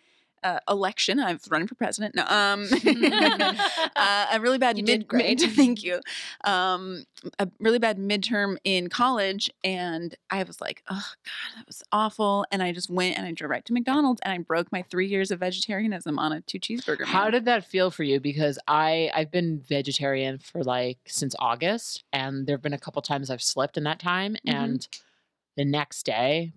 uh, election. I was running for president. No, um, uh, a really bad You mid. did great. thank you. Um, a really bad midterm in college, and I was like, "Oh God, that was awful." And I just went and I drove right to McDonald's, and I broke my three years of vegetarianism on a two cheeseburger. How meal. did that feel for you? Because I I've been vegetarian for like since August, and there have been a couple times I've slipped in that time, Mhm. and the next day,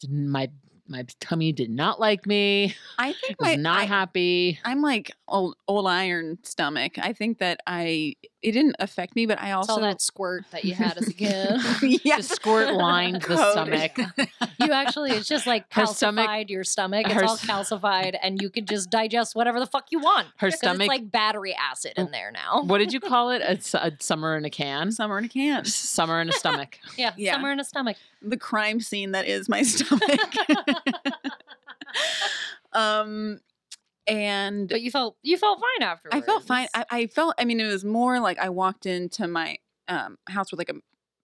didn't my my tummy did not like me. I think Was my not I, happy. I'm like old old iron stomach. I think that I it didn't affect me, but I It's all also that squirt that you had as a kid. yeah. The squirt lined the Coated. stomach. You actually, it's just like Her calcified stomach- your stomach. It's her all calcified, and you can just digest whatever the fuck you want. Her stomach. It's like battery acid in there now. what did you call it? A, s- a summer in a can. Summer in a can. Summer in a stomach. Yeah, Yeah. somewhere in a stomach. The crime scene that is my stomach. um and But you felt you felt fine afterwards. I felt fine. I, I felt. I mean, it was more like I walked into my um, house with like a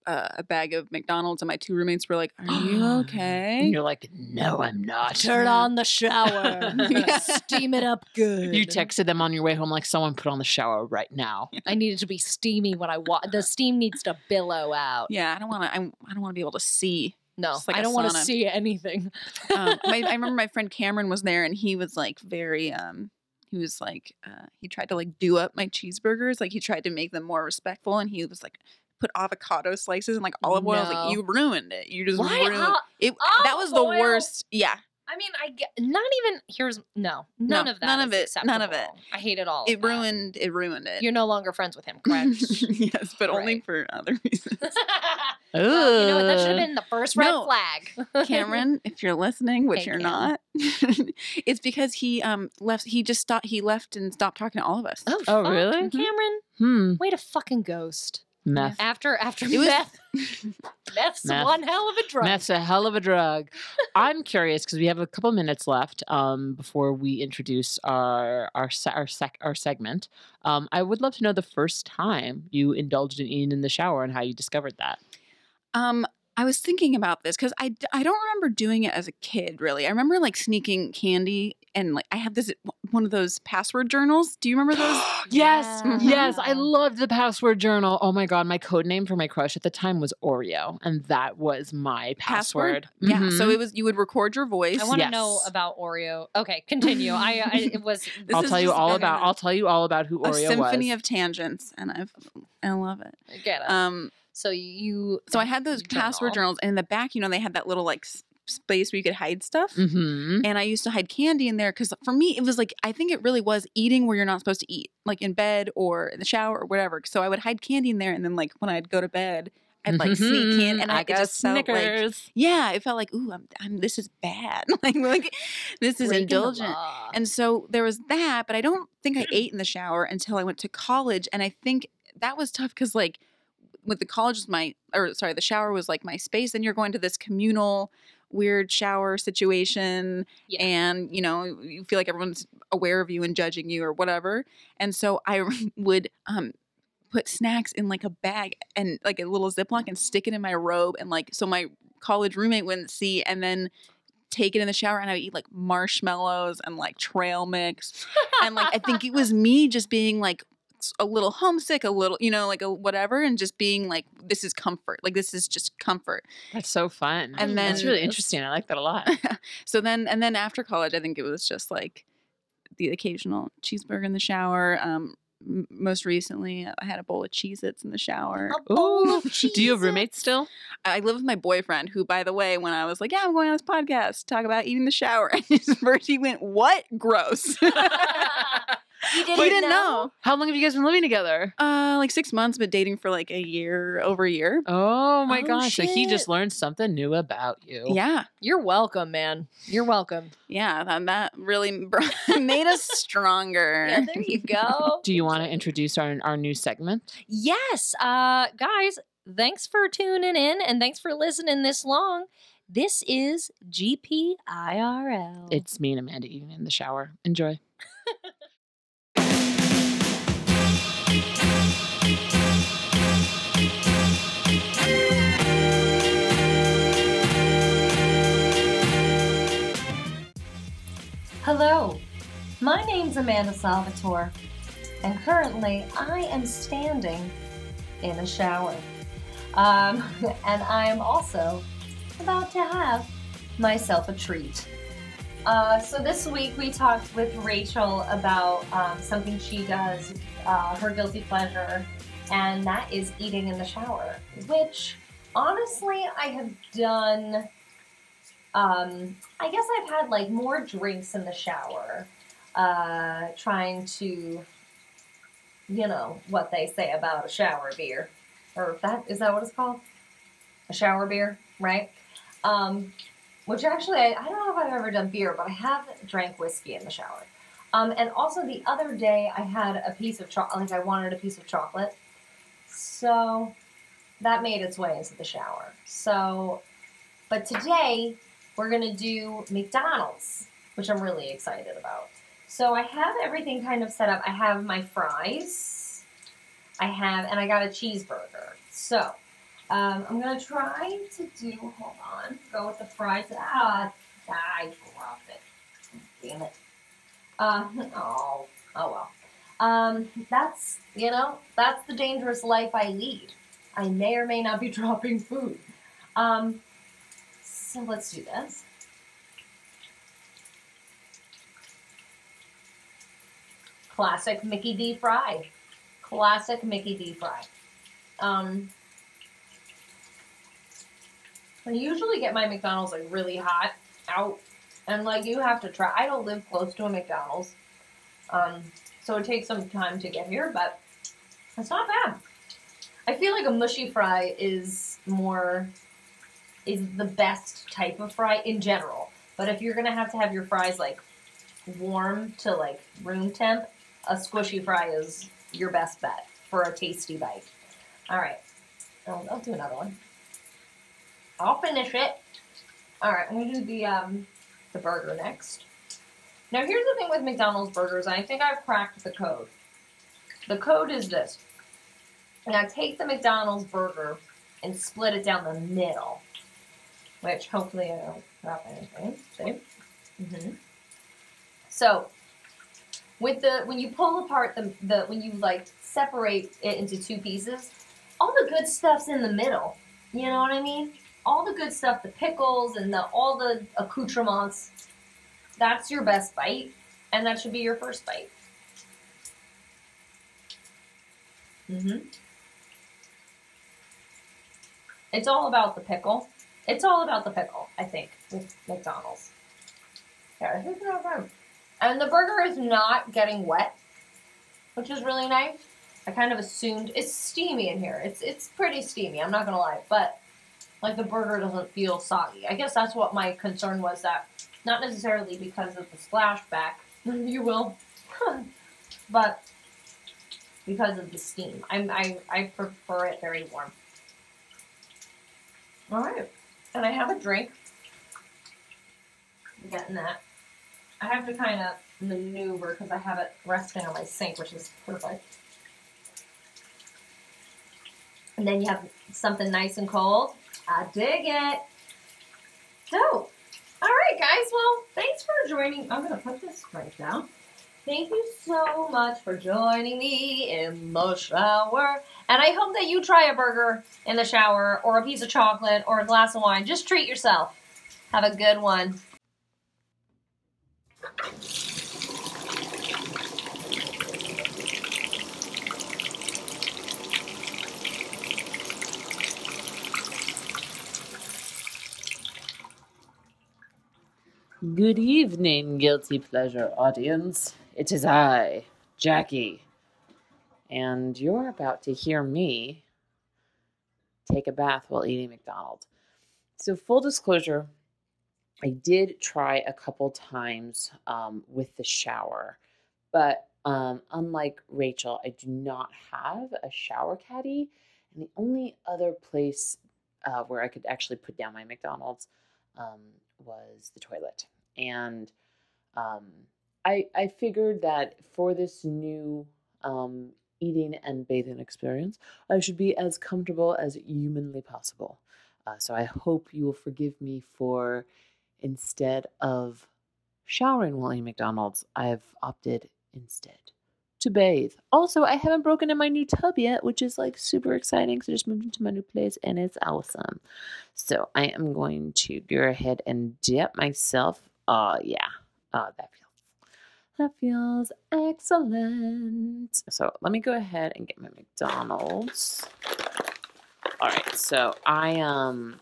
uh, a bag of McDonald's, and my two roommates were like, "Are you And okay?" you're like, no, I'm not. Turn on the shower. Yeah. Steam it up good. You texted them on your way home like someone put on the shower right now. I need it to be steamy when I walk. The steam needs to billow out. yeah, I don't want to. I, I don't want to be able to see. No, like I don't want to see anything. Um, my, I remember my friend Cameron was there, and he was like very. Um, he was like uh, he tried to like do up my cheeseburgers. Like he tried to make them more respectful, and he was like put avocado slices and like olive oil. I was No. like, you ruined it. You just Why? ruined Ol- it. That was the worst. Yeah, I mean, I get not even. Here's no, none No, of that. none of is it, none of it. I hate it all. it of that. ruined. It ruined it. You're no longer friends with him, correct? yes, but only for other reasons. well, you know what? That should have been the first red No. flag. Cameron, if you're listening, which Hey, you're Cam. not, it's because he um left. He just stopped. He left and stopped talking to all of us. oh, Oh, really? Mhm. Cameron, Hmm. wait a fucking ghost. Meth. After after It was- meth, meth's Meth. one hell of a drug. Meth's a hell of a drug. I'm curious because we have a couple minutes left um, before we introduce our our se- our, sec- our segment. Um, I would love to know the first time you indulged in eating in the shower and how you discovered that. Um, I was thinking about this because I, I don't remember doing it as a kid. Really, I remember like sneaking candy and like I had this one of those password journals. Do you remember those? Yes, Yeah. yes, I loved the password journal. Oh my god, my code name for my crush at the time was Oreo, and that was my password. Yeah. So Mhm. it was you would record your voice. I want to know about Oreo. Okay, continue. I, I it was This I'll is tell you all like about. I'll tell you all about who a Oreo symphony was. of tangents, and I've I love it. I get it. Um, so you so I had those password journals, and in the back, you know, they had that little like s- space where you could hide stuff. hmm and I used to hide candy in there because for me it was like I think it really was eating where you're not supposed to eat, like in bed or in the shower or whatever. So I would hide candy in there, and then like when I'd go to bed, I'd like sneak in, and I, got just felt like yeah, it felt like ooh, I'm, I'm this is bad, like like this is breaking indulgent. And so there was that, but I don't think I ate in the shower until I went to college, and I think that was tough because like with the college was my or sorry the shower was like my space and you're going to this communal weird shower situation Yeah. and you know you feel like everyone's aware of you and judging you or whatever and so i would um put snacks in like a bag and like a little ziploc and stick it in my robe and like so my college roommate wouldn't see, and then take it in the shower, and I would eat like marshmallows and like trail mix, and like I think it was me just being like s- a little homesick, a little, you know, like a whatever, and just being like, this is comfort, like this is just comfort. That's so fun. And that's then- really interesting. I like that a lot. so then, and then after college, I think it was just like the occasional cheeseburger in the shower. Um, m- most recently, I had a bowl of Cheez Its in the shower. A Ooh, Do you have roommates still? I live with my boyfriend, who, by the way, when I was like, "Yeah, I'm going on this podcast, talk about eating the shower," and his first he went, "What? Gross." He didn't, he didn't know. How long have you guys been living together? Uh, like six months, but dating for like a year, over a year. Oh my Oh, gosh. So he just learned something new about you. Yeah, You're welcome, man. You're welcome. yeah, that, that really made us stronger. Yeah, there you go. Do you want to introduce our, our new segment? Yes, uh, guys, thanks for tuning in and thanks for listening this long. This is GPIRL. It's me and Amanda eating in the shower. Enjoy. Hello, my name's Amanda Salvatore, and currently I am standing in a shower. Um, and I am also about to have myself a treat. Uh, so this week we talked with Rachel about um, something she does, uh, her guilty pleasure, and that is eating in the shower, which honestly I have done um, I guess I've had like more drinks in the shower, uh, trying to, you know, what they say about a shower beer, or that is that what it's called? A shower beer, right? Um, which actually, I, I don't know if I've ever done beer, but I have drank whiskey in the shower. Um, and also the other day, I had a piece of chocolate, like I wanted a piece of chocolate, so that made its way into the shower. So, but today we're gonna do McDonald's, which I'm really excited about. So I have everything kind of set up. I have my fries. I have, and I got a cheeseburger. So um, I'm gonna try to do. Hold on. Go with the fries. Ah, I dropped it. Damn it. Uh, oh, oh well. Um, that's you know that's the dangerous life I lead. I may or may not be dropping food. Um, so let's do this. Classic Mickey D fry. Classic Mickey D fry. Um, I usually get my McDonald's like really hot out, and like you have to try. I don't live close to a McDonald's, um, so it takes some time to get here, but it's not bad. I feel like a mushy fry is more is the best type of fry in general. But if you're gonna have to have your fries like warm to like room temp, a squishy fry is your best bet for a tasty bite. All right, I'll, I'll do another one. I'll finish it. All right, I'm gonna do the um the burger next. Now here's the thing with McDonald's burgers. I think I've cracked the code. The code is this. Now take the McDonald's burger and split it down the middle which hopefully I don't drop anything. See? hmm So, with the when you pull apart the the when you like separate it into two pieces, all the good stuff's in the middle. You know what I mean? All the good stuff, the pickles and the all the accoutrements. That's your best bite, and that should be your first bite. hmm It's all about the pickle. It's all about the pickle, I think, with McDonald's. Yeah, I think it's not bad. And the burger is not getting wet, which is really nice. I kind of assumed it's steamy in here. It's it's pretty steamy. I'm not gonna lie, but like the burger doesn't feel soggy. I guess that's what my concern was. That not necessarily because of the splashback, you will, but because of the steam. I'm, I I prefer it very warm. All right, and I have a drink. I'm getting that. I have to kind of maneuver because I have it resting on my sink, which is perfect. And then you have something nice and cold. I dig it. So, all right, guys. Well, thanks for joining. I'm gonna put this right down. Thank you so much for joining me in the shower. And I hope that you try a burger in the shower, or a piece of chocolate, or a glass of wine. Just treat yourself. Have a good one. Good evening, guilty pleasure audience. It is I, Jackie, and you're about to hear me take a bath while eating McDonald's. So, full disclosure, I did try a couple times um, with the shower, but um, unlike Rachel, I do not have a shower caddy, and the only other place uh, where I could actually put down my McDonald's um, was the toilet. And um, I, I figured that for this new um, eating and bathing experience, I should be as comfortable as humanly possible. Uh, so I hope you will forgive me for instead of showering while eating McDonald's, I've opted instead to bathe. Also, I haven't broken in my new tub yet, which is like super exciting. So I just moved into my new place and it's awesome. So I am going to go ahead and dip myself. Oh yeah. Oh, that feels that feels excellent. So let me go ahead and get my McDonald's. All right, so I um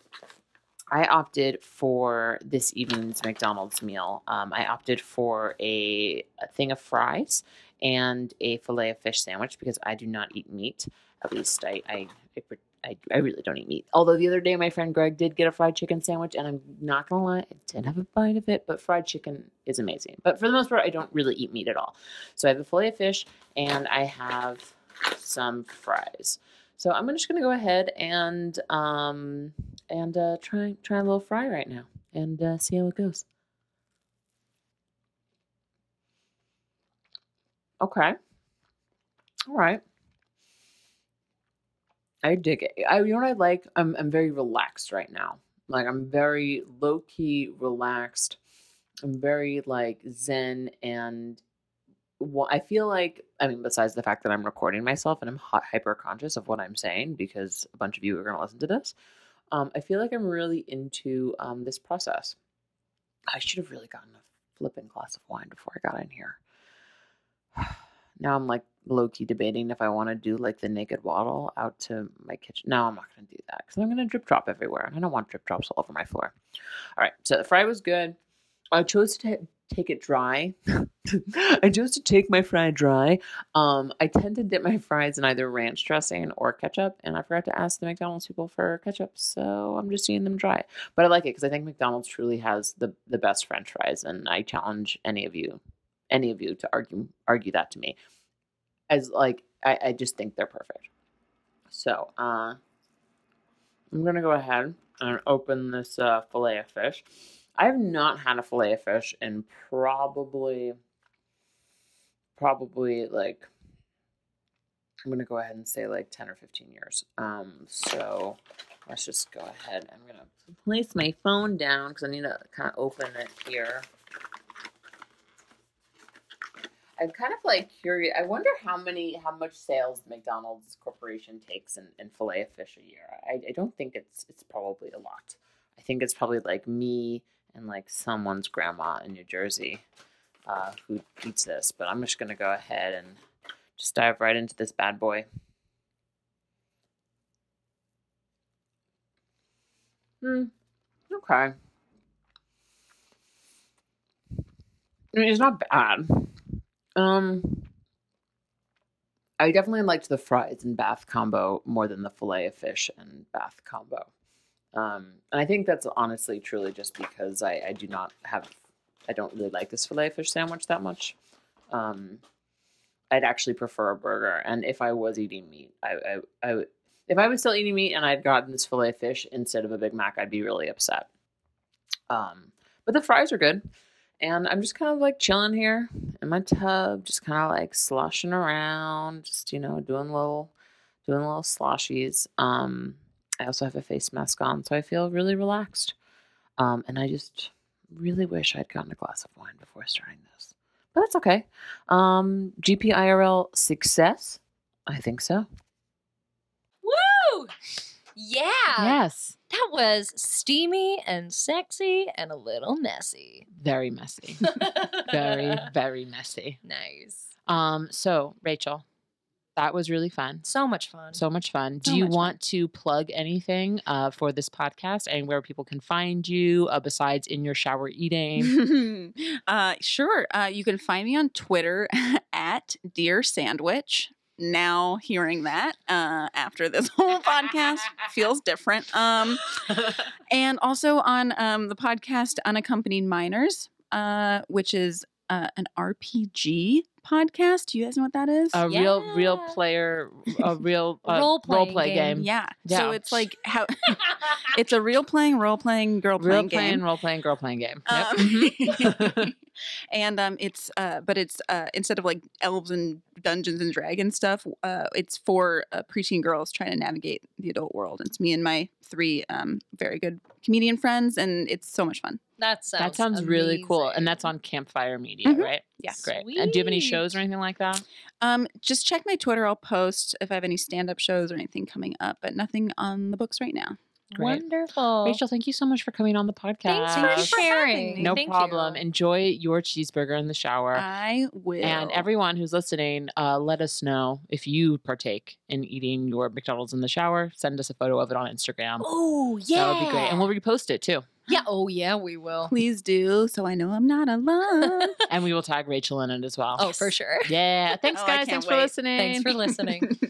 I opted for this evening's McDonald's meal. Um, I opted for a, a thing of fries and a fillet of fish sandwich because I do not eat meat. At least I I, I, I, I really don't eat meat. Although the other day my friend Greg did get a fried chicken sandwich, and I'm not gonna lie, I did have a bite of it. But fried chicken is amazing. But for the most part, I don't really eat meat at all. So I have a fillet of fish and I have some fries. So I'm just gonna go ahead and um and uh, try try a little fry right now and uh, see how it goes. Okay. All right. I dig it. I, you know what I like? I'm I'm very relaxed right now. Like I'm very low key relaxed. I'm very like zen and wha- I feel like I mean besides the fact that I'm recording myself and I'm hyper conscious of what I'm saying because a bunch of you are going to listen to this. Um, I feel like I'm really into um, this process. I should have really gotten a flipping glass of wine before I got in here. now I'm like low key debating if I want to do like the naked waddle out to my kitchen. No, I'm not going to do that because I'm going to drip drop everywhere. I don't want drip drops all over my floor. All right, so the fry was good. I chose to ta- take it dry. I chose to take my fry dry. Um, I tend to dip my fries in either ranch dressing or ketchup, and I forgot to ask the McDonald's people for ketchup, so I'm just eating them dry. But I like it because I think McDonald's truly has the the best French fries, and I challenge any of you, any of you, to argue argue that to me. As like, I, I just think they're perfect. So, uh, I'm gonna go ahead and open this uh, fillet of fish. I have not had a fillet of fish in probably, probably like, I'm gonna go ahead and say like 10 or 15 years. Um, so let's just go ahead. I'm gonna place my phone down because I need to kind of open it here. I'm kind of like curious. I wonder how many, how much sales McDonald's Corporation takes in, in fillet of fish a year. I, I don't think it's it's probably a lot. I think it's probably like me and like someone's grandma in New Jersey uh, who eats this. But I'm just gonna go ahead and just dive right into this bad boy. Hmm. Okay. I mean, it's not bad. Um, I definitely liked the fries and bath combo more than the fillet of fish and bath combo. Um, and I think that's honestly truly just because I, I do not have, I don't really like this fillet of fish sandwich that much. Um, I'd actually prefer a burger. And if I was eating meat, I, I, I would, if I was still eating meat and I'd gotten this fillet of fish instead of a Big Mac, I'd be really upset. Um, but the fries are good. And I'm just kind of like chilling here in my tub, just kind of like sloshing around, just, you know, doing little, doing little sloshies. Um, I also have a face mask on, so I feel really relaxed. Um, and I just really wish I'd gotten a glass of wine before starting this. But that's okay. Um, GPIRL success? I think so. Woo! Yeah. Yes. That was steamy and sexy and a little messy. Very messy. very, very messy. nice. Um, so Rachel, that was really fun. So much fun. So much fun. Do you much fun. want to plug anything uh, for this podcast and where people can find you uh, besides in your shower eating? uh, sure. Uh, you can find me on Twitter at Dear Sandwich. Now hearing that uh, after this whole podcast feels different. Um, and also on um, the podcast Unaccompanied Minors, uh, which is uh, an RPG podcast. Do you guys know what that is? a real, real player, a real uh, Role-playing role play game. game. yeah. So it's like how it's a real playing, role playing, girl Real playing playing, game. role playing, girl playing game. Yep. Um, Mhm. And um, it's uh, but it's uh, instead of like elves and dungeons and dragons stuff, uh, it's for uh, preteen girls trying to navigate the adult world. It's me and my three um, very good comedian friends, and it's so much fun. that sounds that sounds really cool. And that's on Campfire Media, Mhm. right? Yeah. Great. And do you have any shows or anything like that? Um, just check my Twitter. I'll post if I have any stand up shows or anything coming up, but nothing on the books right now. Great. Wonderful. Rachel, thank you so much for coming on the podcast. thanks for having sharing. me. No Thank problem. you. Enjoy your cheeseburger in the shower. I will. And everyone who's listening, uh, let us know if you partake in eating your McDonald's in the shower. Send us a photo of it on Instagram. Oh yeah, That would be great. And we'll repost it too. yeah. Oh yeah, we will. please do so I know I'm not alone. And we will tag Rachel in it as well. Oh, for sure. Yeah. Thanks, Oh, guys. can't Thanks for listening. Thanks for listening.